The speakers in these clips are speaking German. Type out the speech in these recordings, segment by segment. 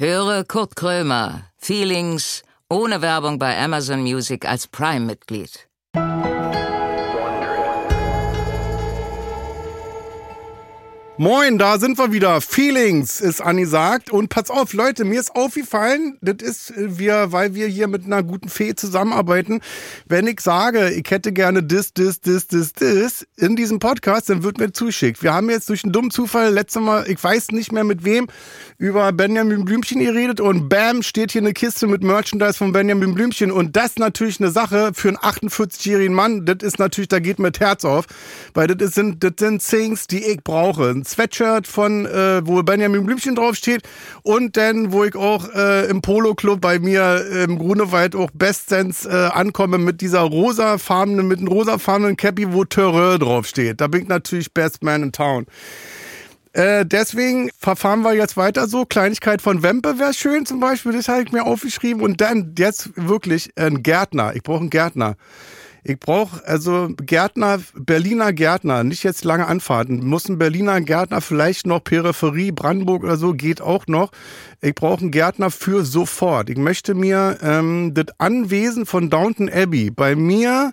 Höre Kurt Krömer, Feelings, ohne Werbung bei Amazon Music als Prime-Mitglied. Moin, da sind wir wieder. Feelings ist Anni sagt. Und pass auf, Leute, mir ist aufgefallen, das ist äh, wir, weil wir hier mit einer guten Fee zusammenarbeiten. Wenn ich sage, ich hätte gerne dis, dis, dis, dis, dis in diesem Podcast, dann wird mir zuschickt. Wir haben jetzt durch einen dummen Zufall letztes Mal, ich weiß nicht mehr mit wem, über Benjamin Blümchen geredet und bam, steht hier eine Kiste mit Merchandise von Benjamin Blümchen. Und das ist natürlich eine Sache für einen 48-jährigen Mann. Das ist natürlich, da geht mir das Herz auf. Weil das sind, das sind Things, die ich brauche. Sweatshirt von, äh, wo Benjamin Blümchen draufsteht. Und dann, wo ich auch äh, im Polo-Club bei mir im Grunewald auch bestens äh, ankomme mit dieser rosafarbenen, mit einem rosafarbenen Cappy, wo Terreur draufsteht. Da bin ich natürlich Best Man in Town. Äh, deswegen verfahren wir jetzt weiter so. Kleinigkeit von Wempe wäre schön zum Beispiel. Das habe ich mir aufgeschrieben. Und dann jetzt wirklich ein Gärtner. Ich brauche einen Gärtner. Ich brauche also Gärtner, Berliner Gärtner, nicht jetzt lange Anfahrten. Muss ein Berliner Gärtner, vielleicht noch Peripherie, Brandenburg oder so, geht auch noch. Ich brauche einen Gärtner für sofort. Ich möchte mir ähm, das Anwesen von Downton Abbey bei mir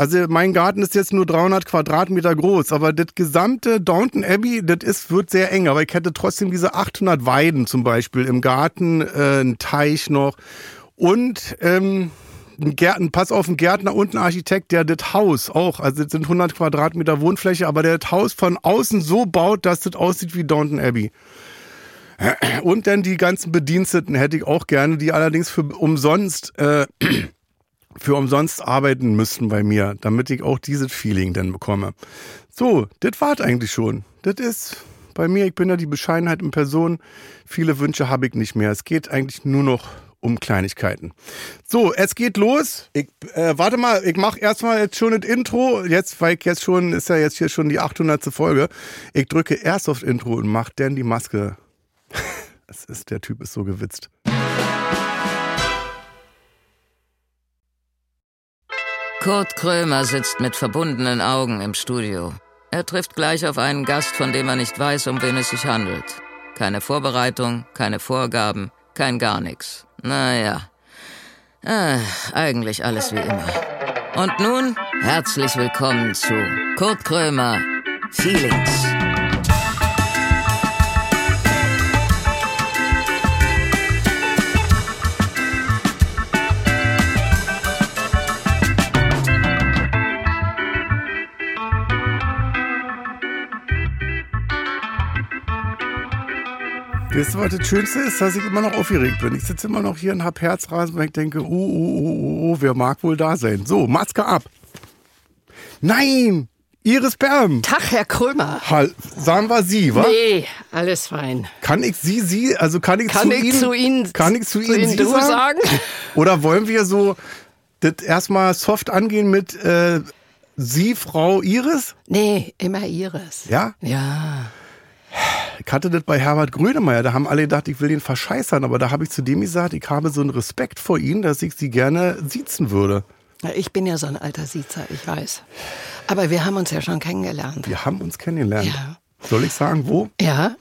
also mein Garten ist jetzt nur 300 Quadratmeter groß, aber das gesamte Downton Abbey, das ist, wird sehr eng. Aber ich hätte trotzdem diese 800 Weiden zum Beispiel im Garten, äh, einen Teich noch und ähm, ein Gärten, pass auf, ein Gärtner und ein Architekt, der das Haus auch, also das sind 100 Quadratmeter Wohnfläche, aber der das Haus von außen so baut, dass das aussieht wie Downton Abbey. Und dann die ganzen Bediensteten hätte ich auch gerne, die allerdings für umsonst äh, für umsonst arbeiten müssten bei mir, damit ich auch dieses Feeling dann bekomme. So, das war's eigentlich schon. Das ist bei mir, ich bin ja die Bescheidenheit in Person. Viele Wünsche habe ich nicht mehr. Es geht eigentlich nur noch um Kleinigkeiten. So, es geht los. Ich, äh, warte mal, ich mache erstmal jetzt schon das Intro. Jetzt, weil ich jetzt schon, ist ja jetzt hier schon die 800. Folge. Ich drücke erst auf Intro und mache dann die Maske. Es ist, der Typ ist so gewitzt. Kurt Krömer sitzt mit verbundenen Augen im Studio. Er trifft gleich auf einen Gast, von dem er nicht weiß, um wen es sich handelt. Keine Vorbereitung, keine Vorgaben, kein gar nichts. Naja, äh, eigentlich alles wie immer. Und nun herzlich willkommen zu Kurt Krömer Feelings. Weißt du, was das Schönste ist, dass ich immer noch aufgeregt bin. Ich sitze immer noch hier und hab Herzrasen, weil ich denke, oh, oh, oh, oh, oh, wer mag wohl da sein? So, Maske ab. Nein! Iris Berm. Tag, Herr Krömer. Hall, sagen wir Sie, wa? Nee, alles fein. Kann ich Sie, Sie, also kann ich, Kann zu, ich Ihnen, zu Ihnen- kann ich zu zu Ihnen Ihnen Sie du sagen? sagen? Oder wollen wir so das erstmal soft angehen mit äh, Sie, Frau Iris? Nee, immer Ihres. Ja? Ja. Ich hatte das bei Herbert Grönemeyer, da haben alle gedacht, ich will den verscheißern, aber da habe ich zu dem gesagt, ich habe so einen Respekt vor Ihnen, dass ich Sie gerne siezen würde. Ich bin ja so ein alter Siezer, ich weiß. Aber wir haben uns ja schon kennengelernt. Wir haben uns kennengelernt. Ja. Soll ich sagen, wo? Ja,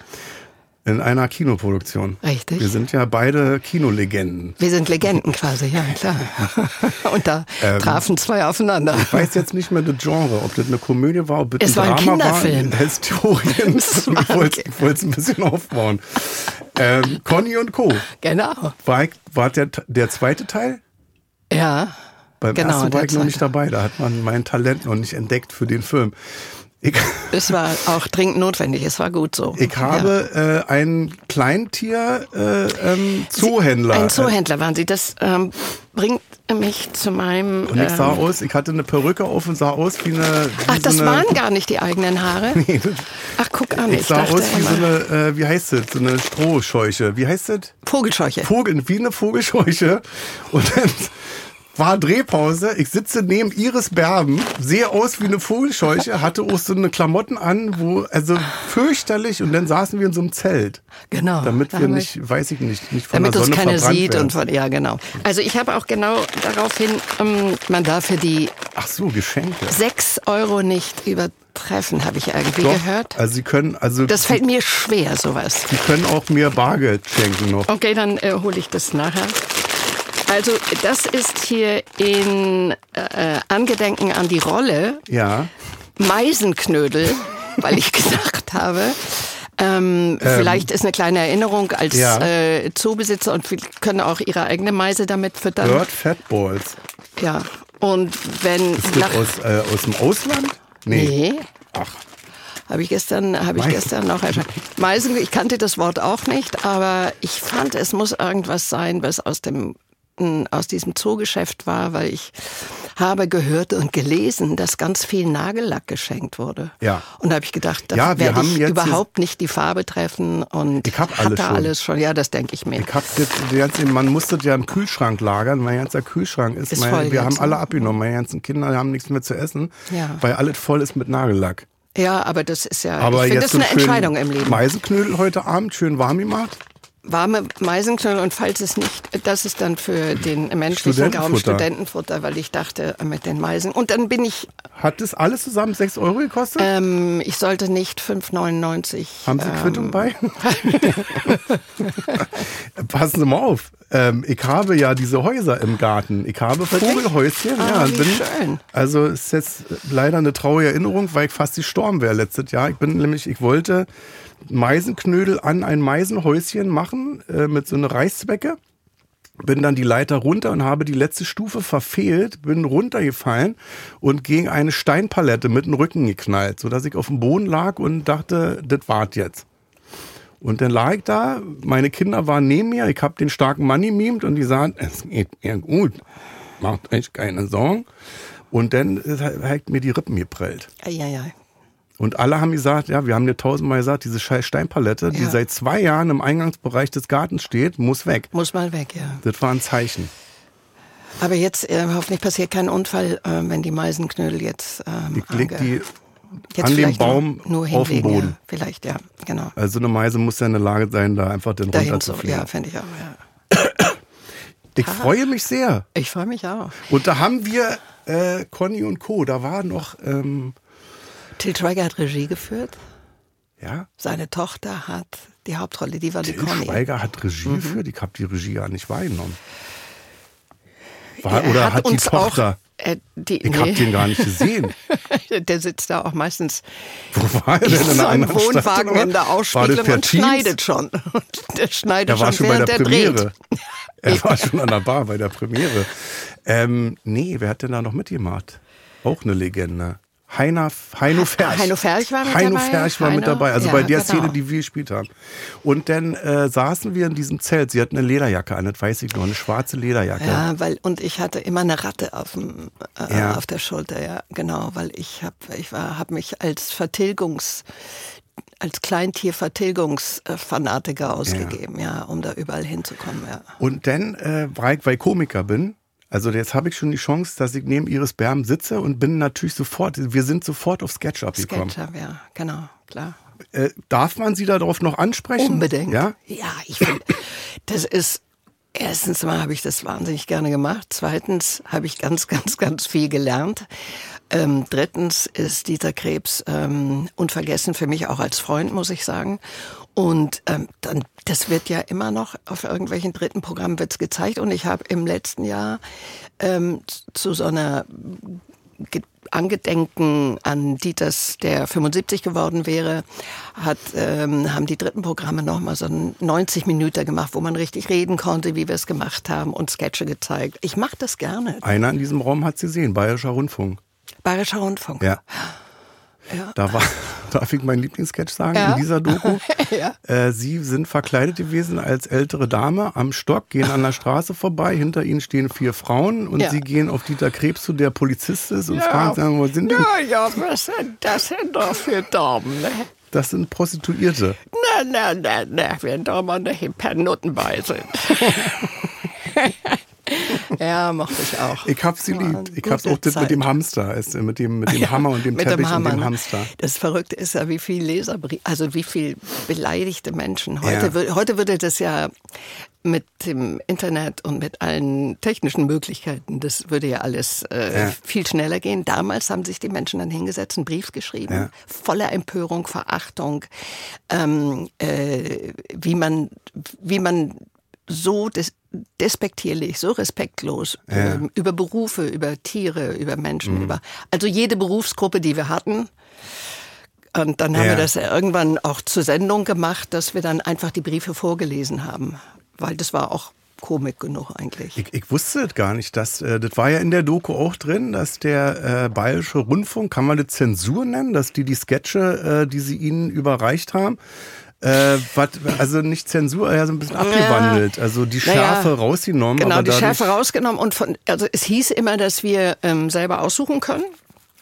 In einer Kinoproduktion. Richtig. Wir sind ja beide Kinolegenden. wir sind Legenden quasi, ja klar. Und da Ähm, trafen zwei aufeinander. Ich weiß jetzt nicht mehr das Genre, ob das eine Komödie war, ob das Es ein war ein Drama Kinderfilm. war. Historien. Es war Ich wollte okay. ich wollte es ein bisschen aufbauen. Ähm, Conny und Co. Genau. War, war der, der zweite Teil? Ja. Beim Genau, ersten war ich noch nicht dabei. Da hat man mein Talent noch nicht entdeckt für den Film. Ich, Es war auch dringend notwendig, es war gut so. ich habe äh, einen Kleintier äh, ähm, Zoohändler. Ein Zoohändler waren Sie. Das ähm, bringt mich zu meinem. Und ich sah ähm, aus, ich hatte eine Perücke auf und sah aus wie eine. Wie Ach, das so eine, waren gar nicht die eigenen Haare. Nee, das- Ach, guck an, ich ich, sah aus wie so eine, äh, wie heißt das, so eine Strohscheuche. Wie heißt das? Vogelscheuche. Vogel, wie eine Vogelscheuche. Und dann war Drehpause. Ich sitze neben Iris Berben, sehe aus wie eine Vogelscheuche, hatte auch so eine Klamotten an, wo, also fürchterlich. Und dann saßen wir in so einem Zelt. Genau. Damit Da wir nicht, weiß ich nicht, nicht von damit der uns Sonne keiner sieht werden. und von, ja genau. Also ich habe auch genau daraufhin, ähm, man darf für die Ach so, Geschenke. sechs Euro nicht treffen, habe ich irgendwie Doch, gehört. Also Sie können, also Das fällt mir schwer, sowas. Sie können auch mir Bargeld schenken noch. Okay, dann äh, hole ich das nachher. Also das ist hier in äh, Angedenken an die Rolle Ja. Meisenknödel, weil ich gedacht habe, ähm, vielleicht ist eine kleine Erinnerung als ja. äh, Zoobesitzer und wir können auch ihre eigene Meise damit füttern. Bird Fatballs. Ja. Und wenn nach, aus, äh, aus dem Ausland? Nee. nee, Ach, habe ich gestern, habe ich gestern noch Meisen. Ich kannte das Wort auch nicht, aber ich fand, es muss irgendwas sein, was aus dem aus diesem Zoogeschäft war, weil ich habe gehört und gelesen, dass ganz viel Nagellack geschenkt wurde. Ja. Und da habe ich gedacht, da Ja, werde ich überhaupt nicht die Farbe treffen und Ich hab hatte alles schon. alles schon. Ja, das denke ich mir. ich hab das, ganze, man muss das ja im Kühlschrank lagern. Mein ganzer Kühlschrank ist, Ist mein, voll wir haben alle ne? abgenommen. Meine ganzen Kinder haben nichts mehr zu essen, Ja. weil alles voll ist mit Nagellack. Ja, aber das ist ja, Aber ich finde, jetzt das ist eine Entscheidung im Leben. Meisenknödel heute Abend schön warm gemacht. Warme Meisenknödel und falls es nicht, das ist dann für den menschlichen Gaumen Studentenfutter. Weil ich dachte äh, mit den Meisen. Und dann bin ich, Hat das alles zusammen 6 Euro gekostet? ähm, ich sollte nicht 5,99. Haben Sie ähm, Quittung bei? Passen Sie mal auf. Ähm, ich habe ja diese Häuser im Garten. Ich habe Vogelhäuschen. Ah, ja, wie schön. Also ist jetzt leider eine traurige Erinnerung, weil ich fast gestorben wäre letztes Jahr. Ich bin nämlich, ich wollte Meisenknödel an ein Meisenhäuschen machen äh, mit so einer Reißzwecke. Bin dann die Leiter runter und habe die letzte Stufe verfehlt, bin runtergefallen und gegen eine Steinpalette mit dem Rücken geknallt, sodass ich auf dem Boden lag und dachte, das wart jetzt. Und dann lag ich da, meine Kinder waren neben mir, ich habe den starken Mann gemimt und die sagten, es geht mir gut, macht euch keine Sorgen. Und dann hat mir die Rippen geprellt. Eieiei. Und alle haben gesagt, ja, wir haben dir tausendmal gesagt, diese scheiß Steinpalette, die Ja. seit zwei Jahren im Eingangsbereich des Gartens steht, muss weg. Muss mal weg, ja. Das war ein Zeichen. Aber jetzt äh, hoffentlich passiert kein Unfall, äh, wenn die Meisenknödel jetzt, ähm, Ich leg ange- die jetzt an dem Baum nur, nur auf den hinlegen, Boden. Ja. Vielleicht, ja, genau. Also eine Meise muss ja in der Lage sein, da einfach den Dahin runter so, ja, fände ich auch, ja. Ich freue mich sehr. Ich freue mich auch. Und da haben wir äh, Conny und Co. Da war noch, ähm, Till Schweiger hat Regie geführt. ja, Seine Tochter hat die Hauptrolle, die war die Till Conny. Schweiger hat Regie Mhm. geführt. Ich habe die Regie gar nicht wahrgenommen. War, Er oder hat, die uns Tochter? Auch, äh, die, ich habe den gar nicht gesehen. Der sitzt da auch meistens Wo war er denn? in In einem Wohnwagen in der per und schneidet schon. Der schneidet Er war schon, schon bei der er Premiere. dreht. Er war schon an der Bar bei der Premiere. Ähm, nee, wer hat denn da noch mitgemacht? Auch eine Legende. Heiner, Heino Ferch. Heino Ferch war mit Heino dabei. Ferch war mit Heino, dabei. Also ja, bei der genau. Szene, die wir gespielt haben. Und dann äh, saßen wir in diesem Zelt. Sie hat eine Lederjacke an, das weiß ich noch, eine schwarze Lederjacke. Ja, weil und ich hatte immer eine Ratte auf, dem, äh, Ja. auf der Schulter, ja, genau, weil ich habe ich war habe mich als Vertilgungs als Kleintiervertilgungsfanatiker ausgegeben, ja. um da überall hinzukommen, ja. Und dann, äh, weil ich Komiker bin, also jetzt habe ich schon die Chance, dass ich neben Iris Berben sitze und bin natürlich sofort, wir sind sofort auf SketchUp gekommen. SketchUp, ja, genau, klar. Äh, darf man Sie darauf noch ansprechen? Unbedingt. Ja? Ja, ich finde, das ist, erstens mal habe ich das wahnsinnig gerne gemacht. Zweitens habe ich ganz, ganz, ganz viel gelernt. Ähm, drittens ist Dieter Krebs ähm, unvergessen für mich auch als Freund, muss ich sagen. Und ähm, dann, das wird ja immer noch auf irgendwelchen dritten Programmen wird's gezeigt. Und ich habe im letzten Jahr ähm, zu so einer Ge- Angedenken an Dieters, der 75 geworden wäre, hat, ähm, haben die dritten Programme nochmal so einen 90 Minuten gemacht, wo man richtig reden konnte, wie wir es gemacht haben und Sketche gezeigt. Ich mache das gerne. Einer in diesem Raum hat sie gesehen, Bayerischer Rundfunk. Bayerischer Rundfunk. Ja. Ja. Da war, darf ich meinen Lieblingssketch sagen, Ja. in dieser Doku. Ja. äh, sie sind verkleidet gewesen als ältere Dame am Stock, gehen an der Straße vorbei, hinter ihnen stehen vier Frauen und sie gehen auf Dieter Krebs zu, der Polizist ist und fragen, sagen, wo sind denn? Ja, ja, was sind das sind doch für Damen, ne? Das sind Prostituierte. Na, na, na, na, wenn da mal nicht per Nutten bei sind. Ja, mochte ich auch. Ich hab sie lieb. Ich hab's auch das mit dem Hamster, mit dem, mit dem Hammer und dem mit Teppich dem Hammer, und dem ne? Hamster. Das Verrückte ist ja, wie viel Leserbrief, also wie viel beleidigte Menschen. Heute, Ja. heute würde das ja mit dem Internet und mit allen technischen Möglichkeiten, das würde ja alles äh, Ja. viel schneller gehen. Damals haben sich die Menschen dann hingesetzt, einen Brief geschrieben, Ja. voller Empörung, Verachtung, ähm, äh, wie man, wie man so des, despektierlich, so respektlos Ja. ähm, über Berufe, über Tiere, über Menschen, Mhm. über also jede Berufsgruppe, die wir hatten. Und dann haben Ja. wir das ja irgendwann auch zur Sendung gemacht, dass wir dann einfach die Briefe vorgelesen haben, weil das war auch Komik genug eigentlich. Ich, ich wusste das gar nicht, dass äh, das war ja in der Doku auch drin, dass der äh, Bayerische Rundfunk, kann man das Zensur nennen, dass die die Sketche, äh, die sie ihnen überreicht haben, äh, wat, also nicht Zensur, ja so ein bisschen abgewandelt, also die Schärfe rausgenommen. Genau, die Schärfe rausgenommen und von, also es hieß immer, dass wir ähm, selber aussuchen können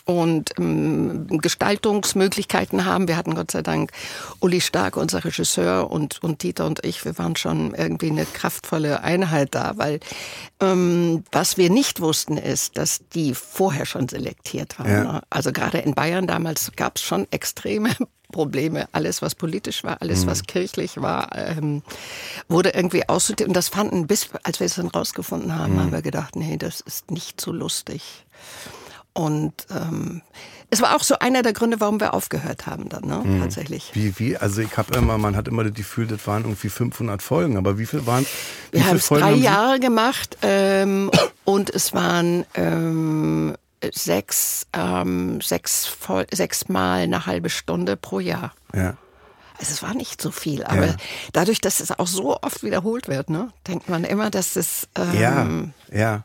und ähm, Gestaltungsmöglichkeiten haben. Wir hatten Gott sei Dank Uli Stark, unser Regisseur, und, und Dieter und ich, wir waren schon irgendwie eine kraftvolle Einheit da, weil ähm, was wir nicht wussten ist, dass die vorher schon selektiert waren. Ja. ne? Also gerade in Bayern damals gab es schon extreme Probleme. Alles, was politisch war, alles, was kirchlich war, ähm, wurde irgendwie aussortiert. Und das fanden, bis als wir es dann rausgefunden haben, haben wir gedacht, nee, das ist nicht so lustig. Und ähm, es war auch so einer der Gründe, warum wir aufgehört haben dann, ne? tatsächlich. Wie, wie, also ich habe immer, man hat immer das Gefühl, das waren irgendwie 500 Folgen, aber wie viel waren Wir haben es drei Jahre gemacht ähm, und es waren ähm, sechs, ähm, sechs, sechs Mal eine halbe Stunde pro Jahr. Ja. Also es war nicht so viel, aber Ja. dadurch, dass es auch so oft wiederholt wird, ne, denkt man immer, dass es ähm, Ja, ja.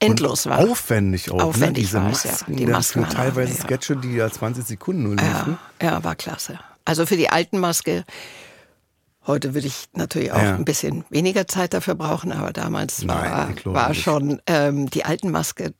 endlos war. Aufwendig auch, Aufwendig ne? Diese war es, ja. Masken, Die Masken waren teilweise ja. Sketche, die ja 20 Sekunden nur liefen. Ja, ja, war klasse. Also für die alten Maske, heute würde ich natürlich auch ein bisschen weniger Zeit dafür brauchen, aber damals Nein, war, war schon ähm, die alten Maske,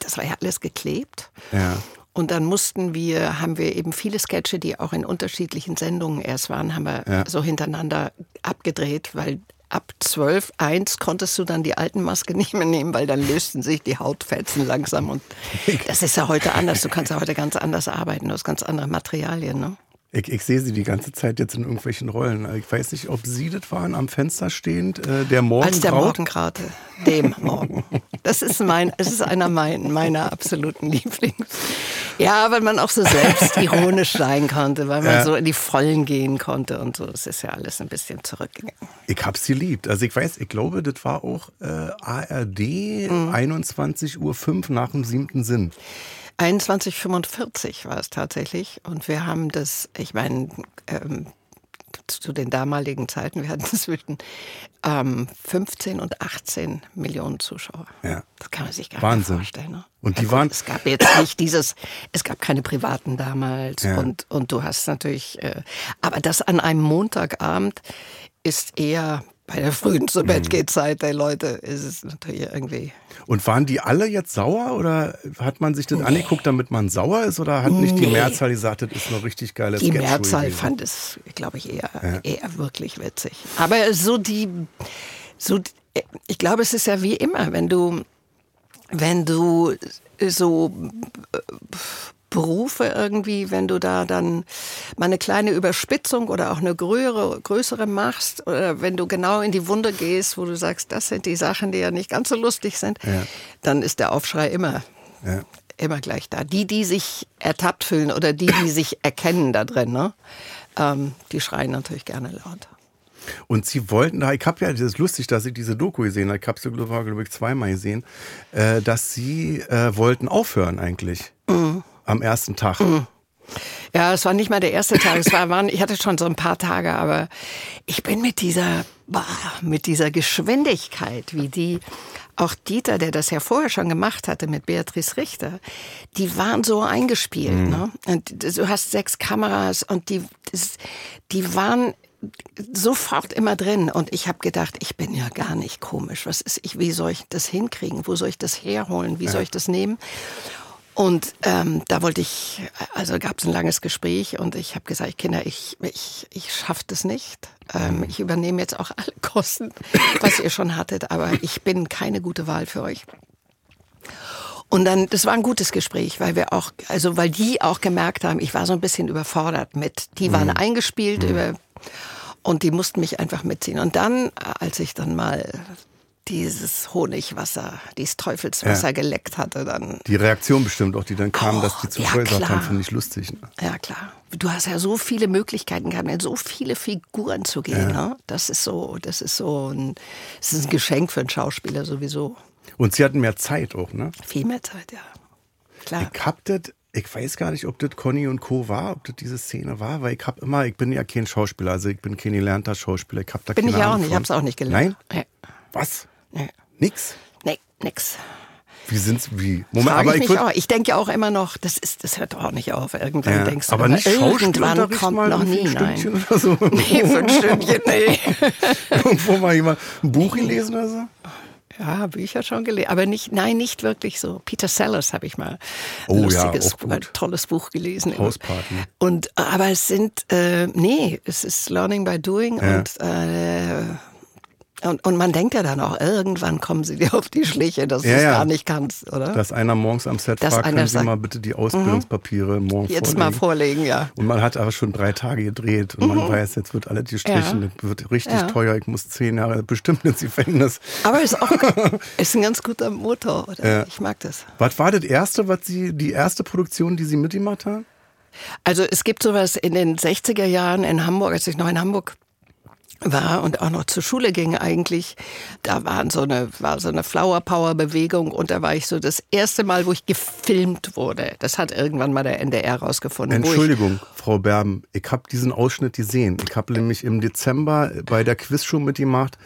das war ja alles geklebt. Ja. Und dann mussten wir, haben wir eben viele Sketche, die auch in unterschiedlichen Sendungen erst waren, haben wir Ja. so hintereinander abgedreht, weil ab 12, 1 konntest du dann die alten Maske nicht mehr nehmen, weil dann lösten sich die Hautfetzen langsam. Und das ist ja heute anders. Du kannst ja heute ganz anders arbeiten, du hast ganz andere Materialien. Ne? Ich, ich sehe sie die ganze Zeit jetzt in irgendwelchen Rollen. Ich weiß nicht, ob Sie das waren, am Fenster stehend, äh, der Als der Morgenkraut. Dem Morgen. Das ist mein, es ist einer mein, meiner absoluten Lieblings. Ja, weil man auch so selbstironisch sein konnte, weil man Ja. so in die Vollen gehen konnte und so. Das ist ja alles ein bisschen zurückgegangen. Ich hab's geliebt. Also ich weiß, ich glaube, das war auch äh, ARD Mhm. 21.05 Uhr nach dem siebten Sinn. 2145 war es tatsächlich. Und wir haben das, ich meine, ähm, zu den damaligen Zeiten, wir hatten zwischen ähm, 15 und 18 Millionen Zuschauer. Ja. Das kann man sich gar Wahnsinn. nicht vorstellen. Ne? Und die gut, waren- Es gab jetzt nicht dieses, es gab keine Privaten damals Ja. und, und du hast natürlich, äh, aber das an einem Montagabend ist eher bei der frühen zu Bett geht Zeit der Leute, ist es natürlich irgendwie Und waren die alle jetzt sauer oder hat man sich das angeguckt, damit man sauer ist? Oder hat nicht die Nee. Mehrzahl gesagt, das ist eine richtig geile Die Mehrzahl fand es, glaube ich, eher, eher wirklich witzig. Aber so die, so, ich glaube, es ist ja wie immer, wenn du, wenn du so äh, Berufe irgendwie, wenn du da dann mal eine kleine Überspitzung oder auch eine größere, größere machst, oder wenn du genau in die Wunde gehst, wo du sagst, das sind die Sachen, die ja nicht ganz so lustig sind, Ja. dann ist der Aufschrei immer Ja. immer gleich da. Die, die sich ertappt fühlen oder die, die sich erkennen da drin, ne? ähm, die schreien natürlich gerne laut. Und sie wollten da, ich habe ja, das ist lustig, dass ich diese Doku gesehen habe, ich habe sie, glaube ich, zweimal gesehen, äh, dass sie äh, wollten aufhören eigentlich. Mhm. Am ersten Tag. Ja, es war nicht mal der erste Tag. Es war, waren, ich hatte schon so ein paar Tage, aber ich bin mit dieser, boah, mit dieser Geschwindigkeit, wie die, auch Dieter, der das ja vorher schon gemacht hatte mit Beatrice Richter, die waren so eingespielt. Ne? Und du hast sechs Kameras und die, die waren sofort immer drin. Und ich habe gedacht, ich bin ja gar nicht komisch. Was ist ich? Wie soll ich das hinkriegen? Wo soll ich das herholen? Wie soll ich das nehmen? Und ähm, da wollte ich, also gab es ein langes Gespräch und ich habe gesagt, Kinder, ich, ich, ich schaffe das nicht. Ähm, ich übernehme jetzt auch alle Kosten, was ihr schon hattet, aber ich bin keine gute Wahl für euch. Und dann, das war ein gutes Gespräch, weil wir auch, also weil die auch gemerkt haben, ich war so ein bisschen überfordert mit. Die waren mhm. eingespielt mhm. über und die mussten mich einfach mitziehen. Und dann, als ich dann mal dieses Honigwasser, dieses Teufelswasser ja. geleckt hatte, dann. Die Reaktion bestimmt auch, die dann kam, oh, dass die zu voll ja, haben, finde ich lustig. Ne? Ja, klar. Du hast ja so viele Möglichkeiten gehabt, in so viele Figuren zu gehen. Ja. Ne? Das ist so, das ist so ein, das ist ein Geschenk für einen Schauspieler sowieso. Und sie hatten mehr Zeit auch, ne? Viel mehr Zeit, ja. Klar. Ich hab das ich weiß gar nicht, ob das Conny und Co. war, ob das diese Szene war, weil ich habe immer, ich bin ja kein Schauspieler, also ich bin kein gelernter Schauspieler. Ich hab da bin keine ich auch nicht, ich habe es auch nicht gelernt. Nein? Was? Nee. Nix? Nee, nix. Wie sind's, wie? Moment, aber ich, ich, auch. ich denke ja auch immer noch, das ist, das hört auch nicht auf. Irgendwann ja, denkst du, aber nicht irgendwann kommt mal noch nie, nein. Oder so. Nee, ein Stündchen, nee. Irgendwo mal jemand ein Buch gelesen oder so? Ja, Bücher schon gelesen, aber nicht, nein, nicht wirklich so. Peter Sellers habe ich mal ein oh, lustiges, ja, ein tolles Buch gelesen. Hausparty. Und aber es sind, äh, nee, es ist Learning by Doing ja. und äh, und, und man denkt ja dann auch, irgendwann kommen sie dir auf die Schliche, dass ja, du es ja. gar nicht kannst, oder? Dass einer morgens am Set dass fragt, können Sie sagt, mal bitte die Ausbildungspapiere mhm. morgen jetzt vorlegen. mal vorlegen, ja. Und man hat aber schon drei Tage gedreht und mhm. man weiß, jetzt wird alles gestrichen, ja. das wird richtig ja. teuer, ich muss zehn Jahre bestimmt ins Gefängnis. Aber ist auch ist ein ganz guter Motor, oder? Ich mag das. Was war das erste, was Sie, die erste Produktion, die Sie mitgemacht haben? Also es gibt sowas in den 60er Jahren in Hamburg, als ich noch in Hamburg war und auch noch zur Schule ging eigentlich, da waren so eine, war so eine Flower Power Bewegung und da war ich so das erste Mal, wo ich gefilmt wurde. Das hat irgendwann mal der NDR rausgefunden. Entschuldigung, Frau Berben, ich habe diesen Ausschnitt gesehen. Ich habe nämlich im Dezember bei der Quizshow mitgemacht,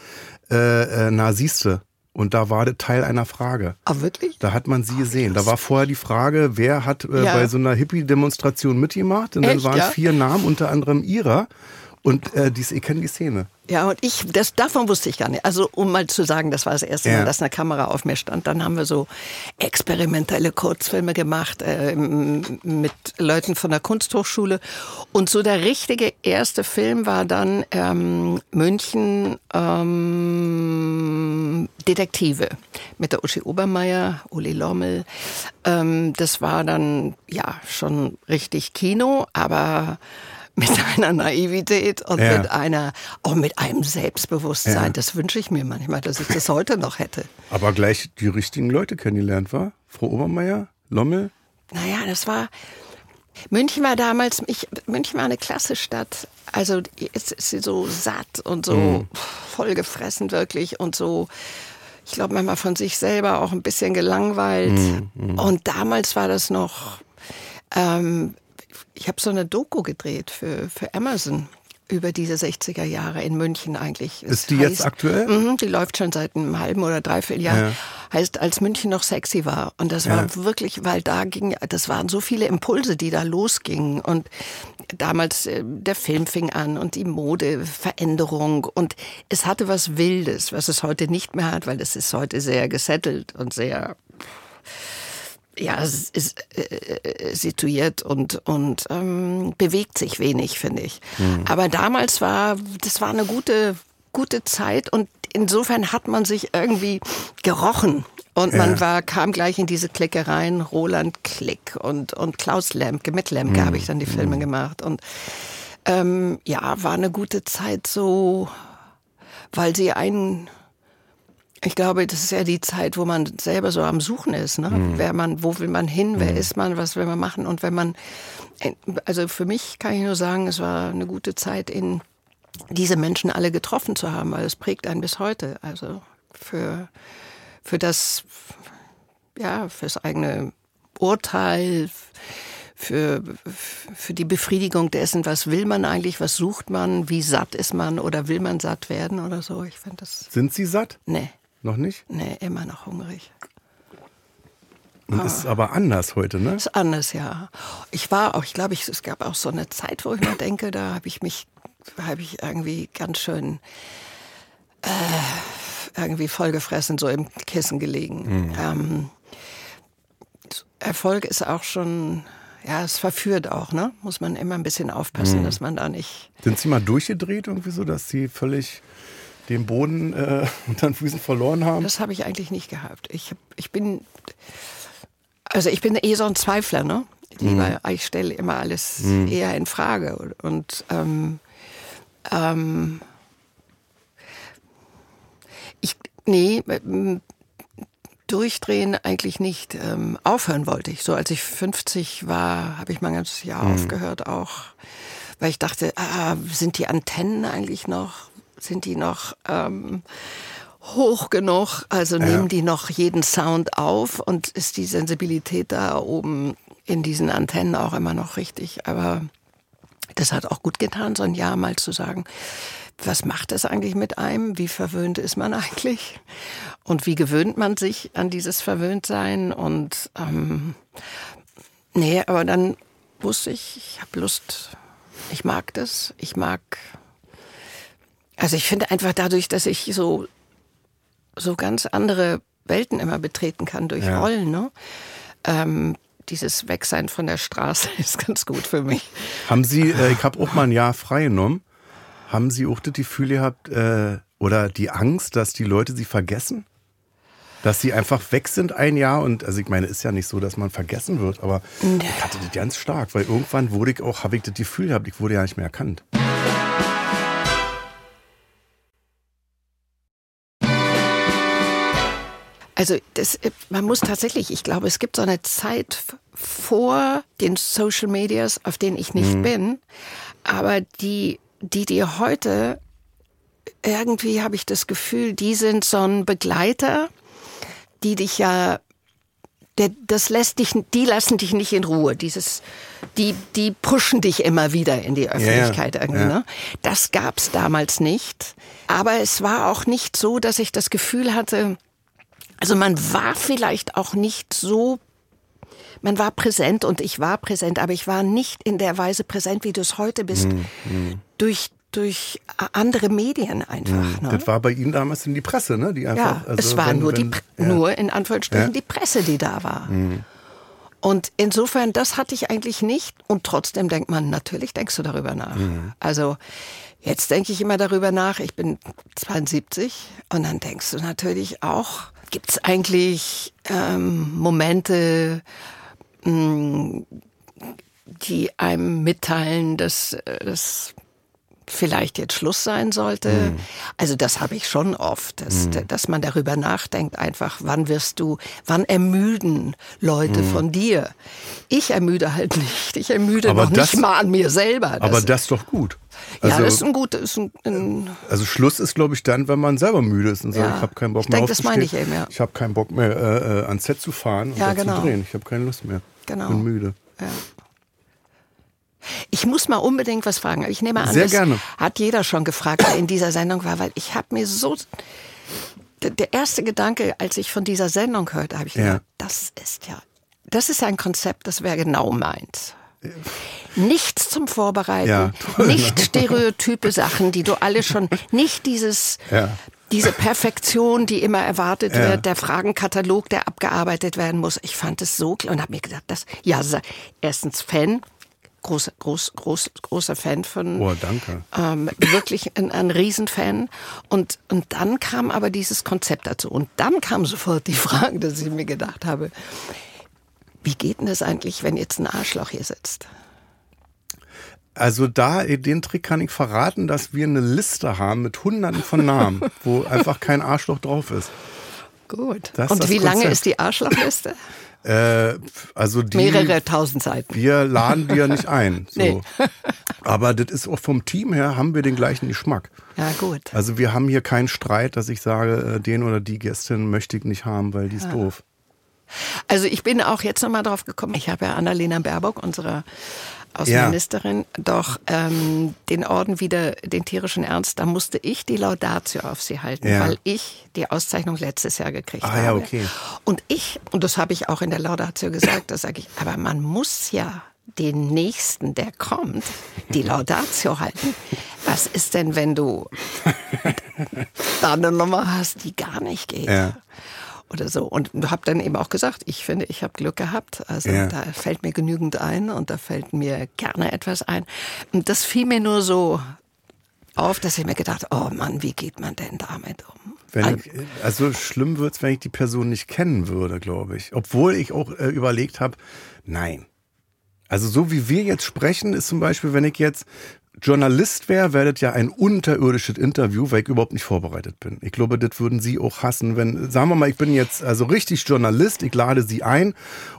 äh, äh, na siehste. Und da war das Teil einer Frage. Ah, wirklich? Da hat man sie gesehen. Da war vorher die Frage, wer hat äh, ja. bei so einer Hippie-Demonstration mitgemacht? Und dann Echt, waren ja? vier Namen, unter anderem ihrer. Und äh, dies, ich kenne die Szene. Ja, und ich, das, davon wusste ich gar nicht. Also, um mal zu sagen, das war das erste ja. Mal, dass eine Kamera auf mir stand. Dann haben wir so experimentelle Kurzfilme gemacht äh, mit Leuten von der Kunsthochschule. Und so der richtige erste Film war dann ähm, München ähm, Detektive mit der Uschi Obermeier, Uli Lommel. Ähm, das war dann, ja, schon richtig Kino, aber mit einer Naivität und ja. mit einer, auch mit einem Selbstbewusstsein. Ja. Das wünsche ich mir manchmal, dass ich das heute noch hätte. Aber gleich die richtigen Leute kennengelernt, war? Frau Obermeier, Lommel? Naja, das war, München war damals, ich, München war eine klasse Stadt. Also jetzt ist sie so satt und so mhm. vollgefressen wirklich und so, ich glaube manchmal von sich selber auch ein bisschen gelangweilt. Mhm. Mhm. Und damals war das noch, ähm, ich habe so eine Doku gedreht für, für Amazon über diese 60er Jahre in München eigentlich. Ist die heißt, jetzt aktuell? Mh, die läuft schon seit einem halben oder dreiviertel Jahr. Ja. Heißt, als München noch sexy war. Und das war ja. wirklich, weil da ging, das waren so viele Impulse, die da losgingen. Und damals, äh, der Film fing an und die Modeveränderung. Und es hatte was Wildes, was es heute nicht mehr hat, weil es ist heute sehr gesettelt und sehr ja, es ist äh, äh, situiert und, und ähm, bewegt sich wenig, finde ich. Mhm. Aber damals war, das war eine gute, gute Zeit und insofern hat man sich irgendwie gerochen. Und ja. man war, kam gleich in diese Klickereien, Roland Klick und, und Klaus Lemke. Mit Lemke mhm. habe ich dann die Filme mhm. gemacht. Und ähm, ja, war eine gute Zeit so, weil sie einen ich glaube, das ist ja die Zeit, wo man selber so am Suchen ist. Ne? Mhm. Wer man, wo will man hin? Wer mhm. ist man? Was will man machen? Und wenn man, also für mich kann ich nur sagen, es war eine gute Zeit, in diese Menschen alle getroffen zu haben, weil es prägt einen bis heute. Also für, für das, ja, fürs eigene Urteil, für, für die Befriedigung dessen, was will man eigentlich, was sucht man, wie satt ist man oder will man satt werden oder so. Ich finde das. Sind Sie satt? Nee. Noch nicht? Nee, immer noch hungrig. Und ah. ist aber anders heute, ne? Ist anders, ja. Ich war auch, ich glaube, es gab auch so eine Zeit, wo ich mir denke, da habe ich mich, habe ich irgendwie ganz schön äh, irgendwie vollgefressen, so im Kissen gelegen. Mhm. Ähm, Erfolg ist auch schon, ja, es verführt auch, ne? Muss man immer ein bisschen aufpassen, Mhm. dass man da nicht. Sind Sie mal durchgedreht irgendwie so, dass Sie völlig den Boden äh, unter den Füßen verloren haben? Das habe ich eigentlich nicht gehabt. Ich, hab, ich bin, also ich bin eh so ein Zweifler, ne? Lieber, ich stelle immer alles eher in Frage. Und ähm, ähm, ich, nee, durchdrehen eigentlich nicht. Ähm, aufhören wollte ich. So als ich 50 war, habe ich mal ein ganzes Jahr aufgehört auch, weil ich dachte, ah, sind die Antennen eigentlich noch, sind die noch ähm, hoch genug? Also nehmen die noch jeden Sound auf und ist die Sensibilität da oben in diesen Antennen auch immer noch richtig? Aber das hat auch gut getan, so ein Jahr mal zu sagen, was macht das eigentlich mit einem? Wie verwöhnt ist man eigentlich? Und wie gewöhnt man sich an dieses Verwöhntsein? Und ähm, nee, aber dann wusste ich, ich habe Lust, ich mag das, ich mag. Also ich finde einfach dadurch, dass ich so so ganz andere Welten immer betreten kann durch Ja. Rollen, ne? Ähm, dieses Wegsein von der Straße ist ganz gut für mich. Haben Sie, äh, ich habe auch mal ein Jahr freigenommen, haben Sie auch das Gefühl gehabt, äh, oder die Angst, dass die Leute Sie vergessen? Dass sie einfach weg sind ein Jahr und, also ich meine, ist ja nicht so, dass man vergessen wird, aber ich hatte das ganz stark, weil irgendwann wurde ich auch, habe ich das Gefühl gehabt, ich wurde ja nicht mehr erkannt. Also das, äh, man muss tatsächlich, ich glaube, es gibt so eine Zeit vor den Social Medias, auf denen ich nicht bin, aber die, die dir heute irgendwie habe ich das Gefühl, die sind so ein Begleiter, die dich ja, der, das lässt dich, die lassen dich nicht in Ruhe. Dieses, die, die pushen dich immer wieder in die Öffentlichkeit irgendwie. ja. Ne? Das gab's damals nicht. Aber es war auch nicht so, dass ich das Gefühl hatte, also man war vielleicht auch nicht so, man war präsent und ich war präsent, aber ich war nicht in der Weise präsent, wie du es heute bist, durch durch andere Medien einfach. Ne? Das war bei Ihnen damals in die Presse, ne? Die einfach, Ja, also es war wenn- nur, die, wenn- Pre- ja. nur in Anführungsstrichen Ja. die Presse, die da war. Und insofern, das hatte ich eigentlich nicht. Und trotzdem denkt man, natürlich denkst du darüber nach. Also jetzt denke ich immer darüber nach, ich bin 72 und dann denkst du natürlich auch, gibt es eigentlich ähm, Momente, mh, die einem mitteilen, dass äh, das vielleicht jetzt Schluss sein sollte. Mhm. Also das habe ich schon oft, dass, dass man darüber nachdenkt, einfach, wann wirst du, wann ermüden Leute Mhm. von dir? Ich ermüde halt nicht. Ich ermüde Aber noch das- nicht mal an mir selber. Aber das ist doch gut. ja, Also, das ist ein guter, ist ein, ein also Schluss ist, glaube ich, dann, wenn man selber müde ist und sagt, Ja. ich habe keinen Bock Ich mehr denk, das meine ich eben, ja. Ich habe keinen Bock mehr äh, äh, ans Set zu fahren und Ja, genau. zu drehen. Ich habe keine Lust mehr. Genau. Bin müde. Ja. Ich muss mal unbedingt was fragen. Ich nehme an, Sehr das gerne. hat jeder schon gefragt, der in dieser Sendung war, weil ich habe mir so der- erste Gedanke, als ich von dieser Sendung hörte, habe ich Ja. gedacht, das ist ja, das ist ein Konzept, das wäre genau meins. Nichts zum Vorbereiten, Ja. nicht stereotype Sachen, die du alle schon, nicht dieses, Ja. diese Perfektion, die immer erwartet Ja. wird, der Fragenkatalog, der abgearbeitet werden muss. Ich fand es so klar und habe mir gedacht, das, ja, erstens Fan, großer, groß, groß, großer Fan von, Oh, danke. ähm, wirklich ein, ein Riesenfan. Und, und dann kam aber dieses Konzept dazu. Und dann kam sofort die Frage, dass ich mir gedacht habe, wie geht denn das eigentlich, wenn jetzt ein Arschloch hier sitzt? Also da, den Trick kann ich verraten, dass wir eine Liste haben mit hunderten von Namen, wo einfach kein Arschloch drauf ist. Gut. Das ist Und das wie lange Konzept. ist die Arschlochliste? Äh, also die, Mehrere tausend Seiten. wir laden die ja nicht ein. So. Nee. Aber das ist auch vom Team her, haben wir den gleichen Geschmack. Ja, gut. Also wir haben hier keinen Streit, dass ich sage, äh, den oder die Gästin möchte ich nicht haben, weil die ist doof. Also ich bin auch jetzt nochmal drauf gekommen. Ich habe ja Annalena Baerbock, unsere Außenministerin, doch ähm, den Orden wieder, den tierischen Ernst, da musste ich die Laudatio auf sie halten, Ja. weil ich die Auszeichnung letztes Jahr gekriegt Ah, habe. ja, okay. Und ich, und das habe ich auch in der Laudatio gesagt, das sage ich, aber man muss ja den Nächsten, der kommt, die Laudatio halten. Was ist denn, wenn du da eine Nummer hast, die gar nicht geht? Ja. Oder so. Und habe dann eben auch gesagt, ich finde, ich habe Glück gehabt. Also Ja. da fällt mir genügend ein und da fällt mir gerne etwas ein. Und das fiel mir nur so auf, dass ich mir gedacht, oh Mann, wie geht man denn damit um? Wenn ich, also schlimm wird's, wenn ich die Person nicht kennen würde, glaube ich. Obwohl ich auch äh, überlegt habe, nein. Also so wie wir jetzt sprechen, ist zum Beispiel, wenn ich jetzt Journalist wäre, wäre das ja ein unterirdisches Interview, weil ich überhaupt nicht vorbereitet bin. Ich glaube, das würden Sie auch hassen, wenn, sagen wir mal, ich bin jetzt also richtig Journalist, ich lade Sie ein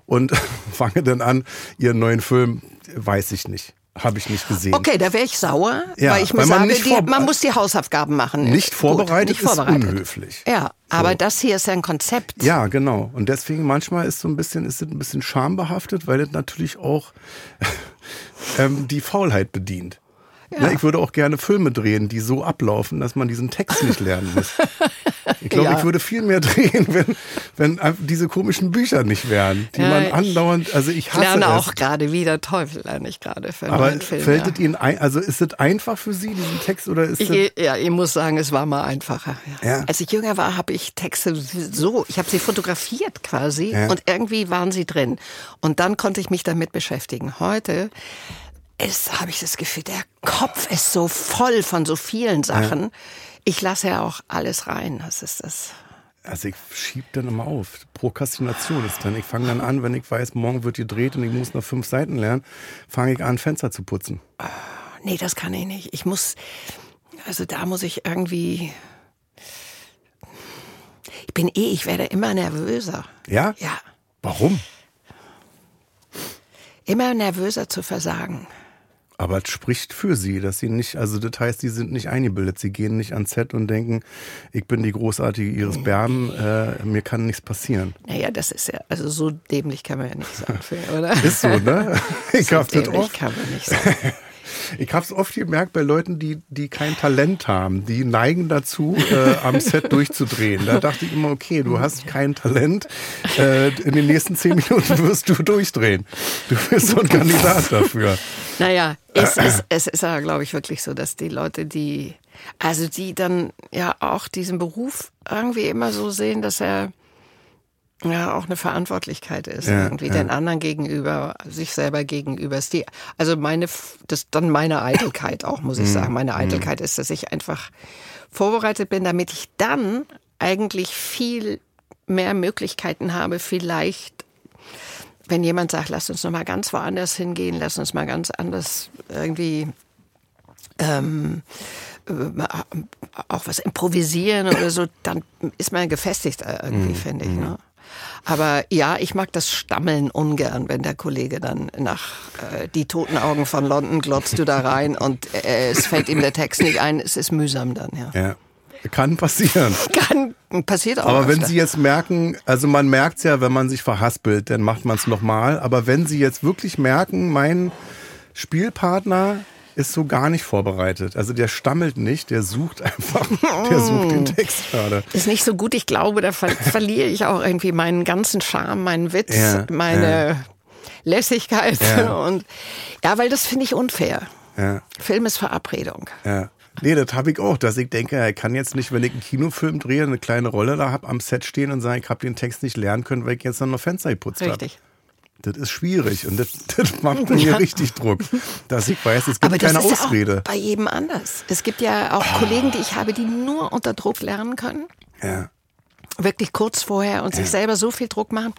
und fange dann an, Ihren neuen Film, weiß ich nicht, habe ich nicht gesehen. Okay, da wäre ich sauer, Ja, weil ich mir weil man sage, die, man muss die Hausaufgaben machen. Nicht Gut, vorbereitet nicht vorbereitet. ist unhöflich. Ja, aber das hier ist ja ein Konzept. Ja, genau. Und deswegen manchmal ist so ein bisschen, ist es ein bisschen schambehaftet, weil das natürlich auch ähm, die Faulheit bedient. Ne, ich würde auch gerne Filme drehen, die so ablaufen, dass man diesen Text nicht lernen muss. Ich glaube, Ja. ich würde viel mehr drehen, wenn, wenn diese komischen Bücher nicht wären, die Ja, man ich andauernd, also ich hasse lerne es. auch gerade wieder Teufel, lerne ich gerade für einen aber neuen Film. fällt ja. es Ihnen ein, also ist es einfach für Sie, diesen Text, oder ist Ich, es, ja, ich muss sagen, es war mal einfacher. Ja. Ja. Als ich jünger war, habe ich Texte so, ich habe sie fotografiert quasi Ja. und irgendwie waren sie drin. Und dann konnte ich mich damit beschäftigen. Heute ist, habe ich das Gefühl, der Kopf ist so voll von so vielen Sachen. Ich lasse ja auch alles rein. Das ist das. Also ich schieb dann immer auf. Prokrastination ist dann. Ich fange dann an, wenn ich weiß, morgen wird gedreht und ich muss noch fünf Seiten lernen, fange ich an, Fenster zu putzen. Nee, das kann ich nicht. Ich muss, also da muss ich irgendwie. Ich bin eh, ich werde immer nervöser. Ja? Ja. Warum? Immer nervöser zu versagen. Aber es spricht für sie, dass sie nicht, also das heißt, sie sind nicht eingebildet. Sie gehen nicht ans Set und denken, ich bin die Großartige Iris Berben, äh, mir kann nichts passieren. Naja, das ist ja, also so dämlich kann man ja nicht sein, oder? Ist so, ne? Ich so hab das dämlich oft. kann man nicht sein. Ich habe es oft gemerkt bei Leuten, die, die kein Talent haben. Die neigen dazu, äh, am Set durchzudrehen. Da dachte ich immer, okay, du hast kein Talent. Äh, in den nächsten zehn Minuten wirst du durchdrehen. Du bist so ein Kandidat dafür. Naja, es ist, es ist ja, glaube ich, wirklich so, dass die Leute, die, also die dann ja auch diesen Beruf irgendwie immer so sehen, dass er ja auch eine Verantwortlichkeit ist, Ja, irgendwie ja. den anderen gegenüber, sich selber gegenüber. Ist die, also meine, das dann meine Eitelkeit auch, muss Mhm. ich sagen. Meine Eitelkeit ist, dass ich einfach vorbereitet bin, damit ich dann eigentlich viel mehr Möglichkeiten habe, vielleicht wenn jemand sagt, lass uns noch mal ganz woanders hingehen, lass uns mal ganz anders irgendwie ähm, äh, auch was improvisieren oder so, dann ist man gefestigt irgendwie, finde ich. Ne? Aber ja, ich mag das Stammeln ungern, wenn der Kollege dann nach äh, die toten Augen von London glotzt du da rein und äh, es fällt ihm der Text nicht ein. Es ist mühsam dann, ja. Ja. Kann passieren. Kann, passiert auch. Aber wenn öfter. Sie jetzt merken, also man merkt ja, wenn man sich verhaspelt, dann macht man es nochmal. Aber wenn Sie jetzt wirklich merken, mein Spielpartner ist so gar nicht vorbereitet. Also der stammelt nicht, der sucht einfach, der sucht den Text gerade. ist nicht so gut. Ich glaube, da ver verliere ich auch irgendwie meinen ganzen Charme, meinen Witz, Ja, meine Lässigkeit. Ja. Und ja, weil das finde ich unfair. Ja, Film ist Verabredung. ja. Nee, das habe ich auch, dass ich denke, er kann jetzt nicht, wenn ich einen Kinofilm drehe, eine kleine Rolle da habe, am Set stehen und sagen, ich habe den Text nicht lernen können, weil ich jetzt noch Fenster geputzt habe. Richtig. Das ist schwierig und das, das macht mir Ja. richtig Druck, dass ich weiß, es gibt Aber das keine ist ja Ausrede. auch bei jedem anders. Es gibt ja auch Kollegen, die ich habe, die nur unter Druck lernen können. Ja. Wirklich kurz vorher und sich selber so viel Druck machen.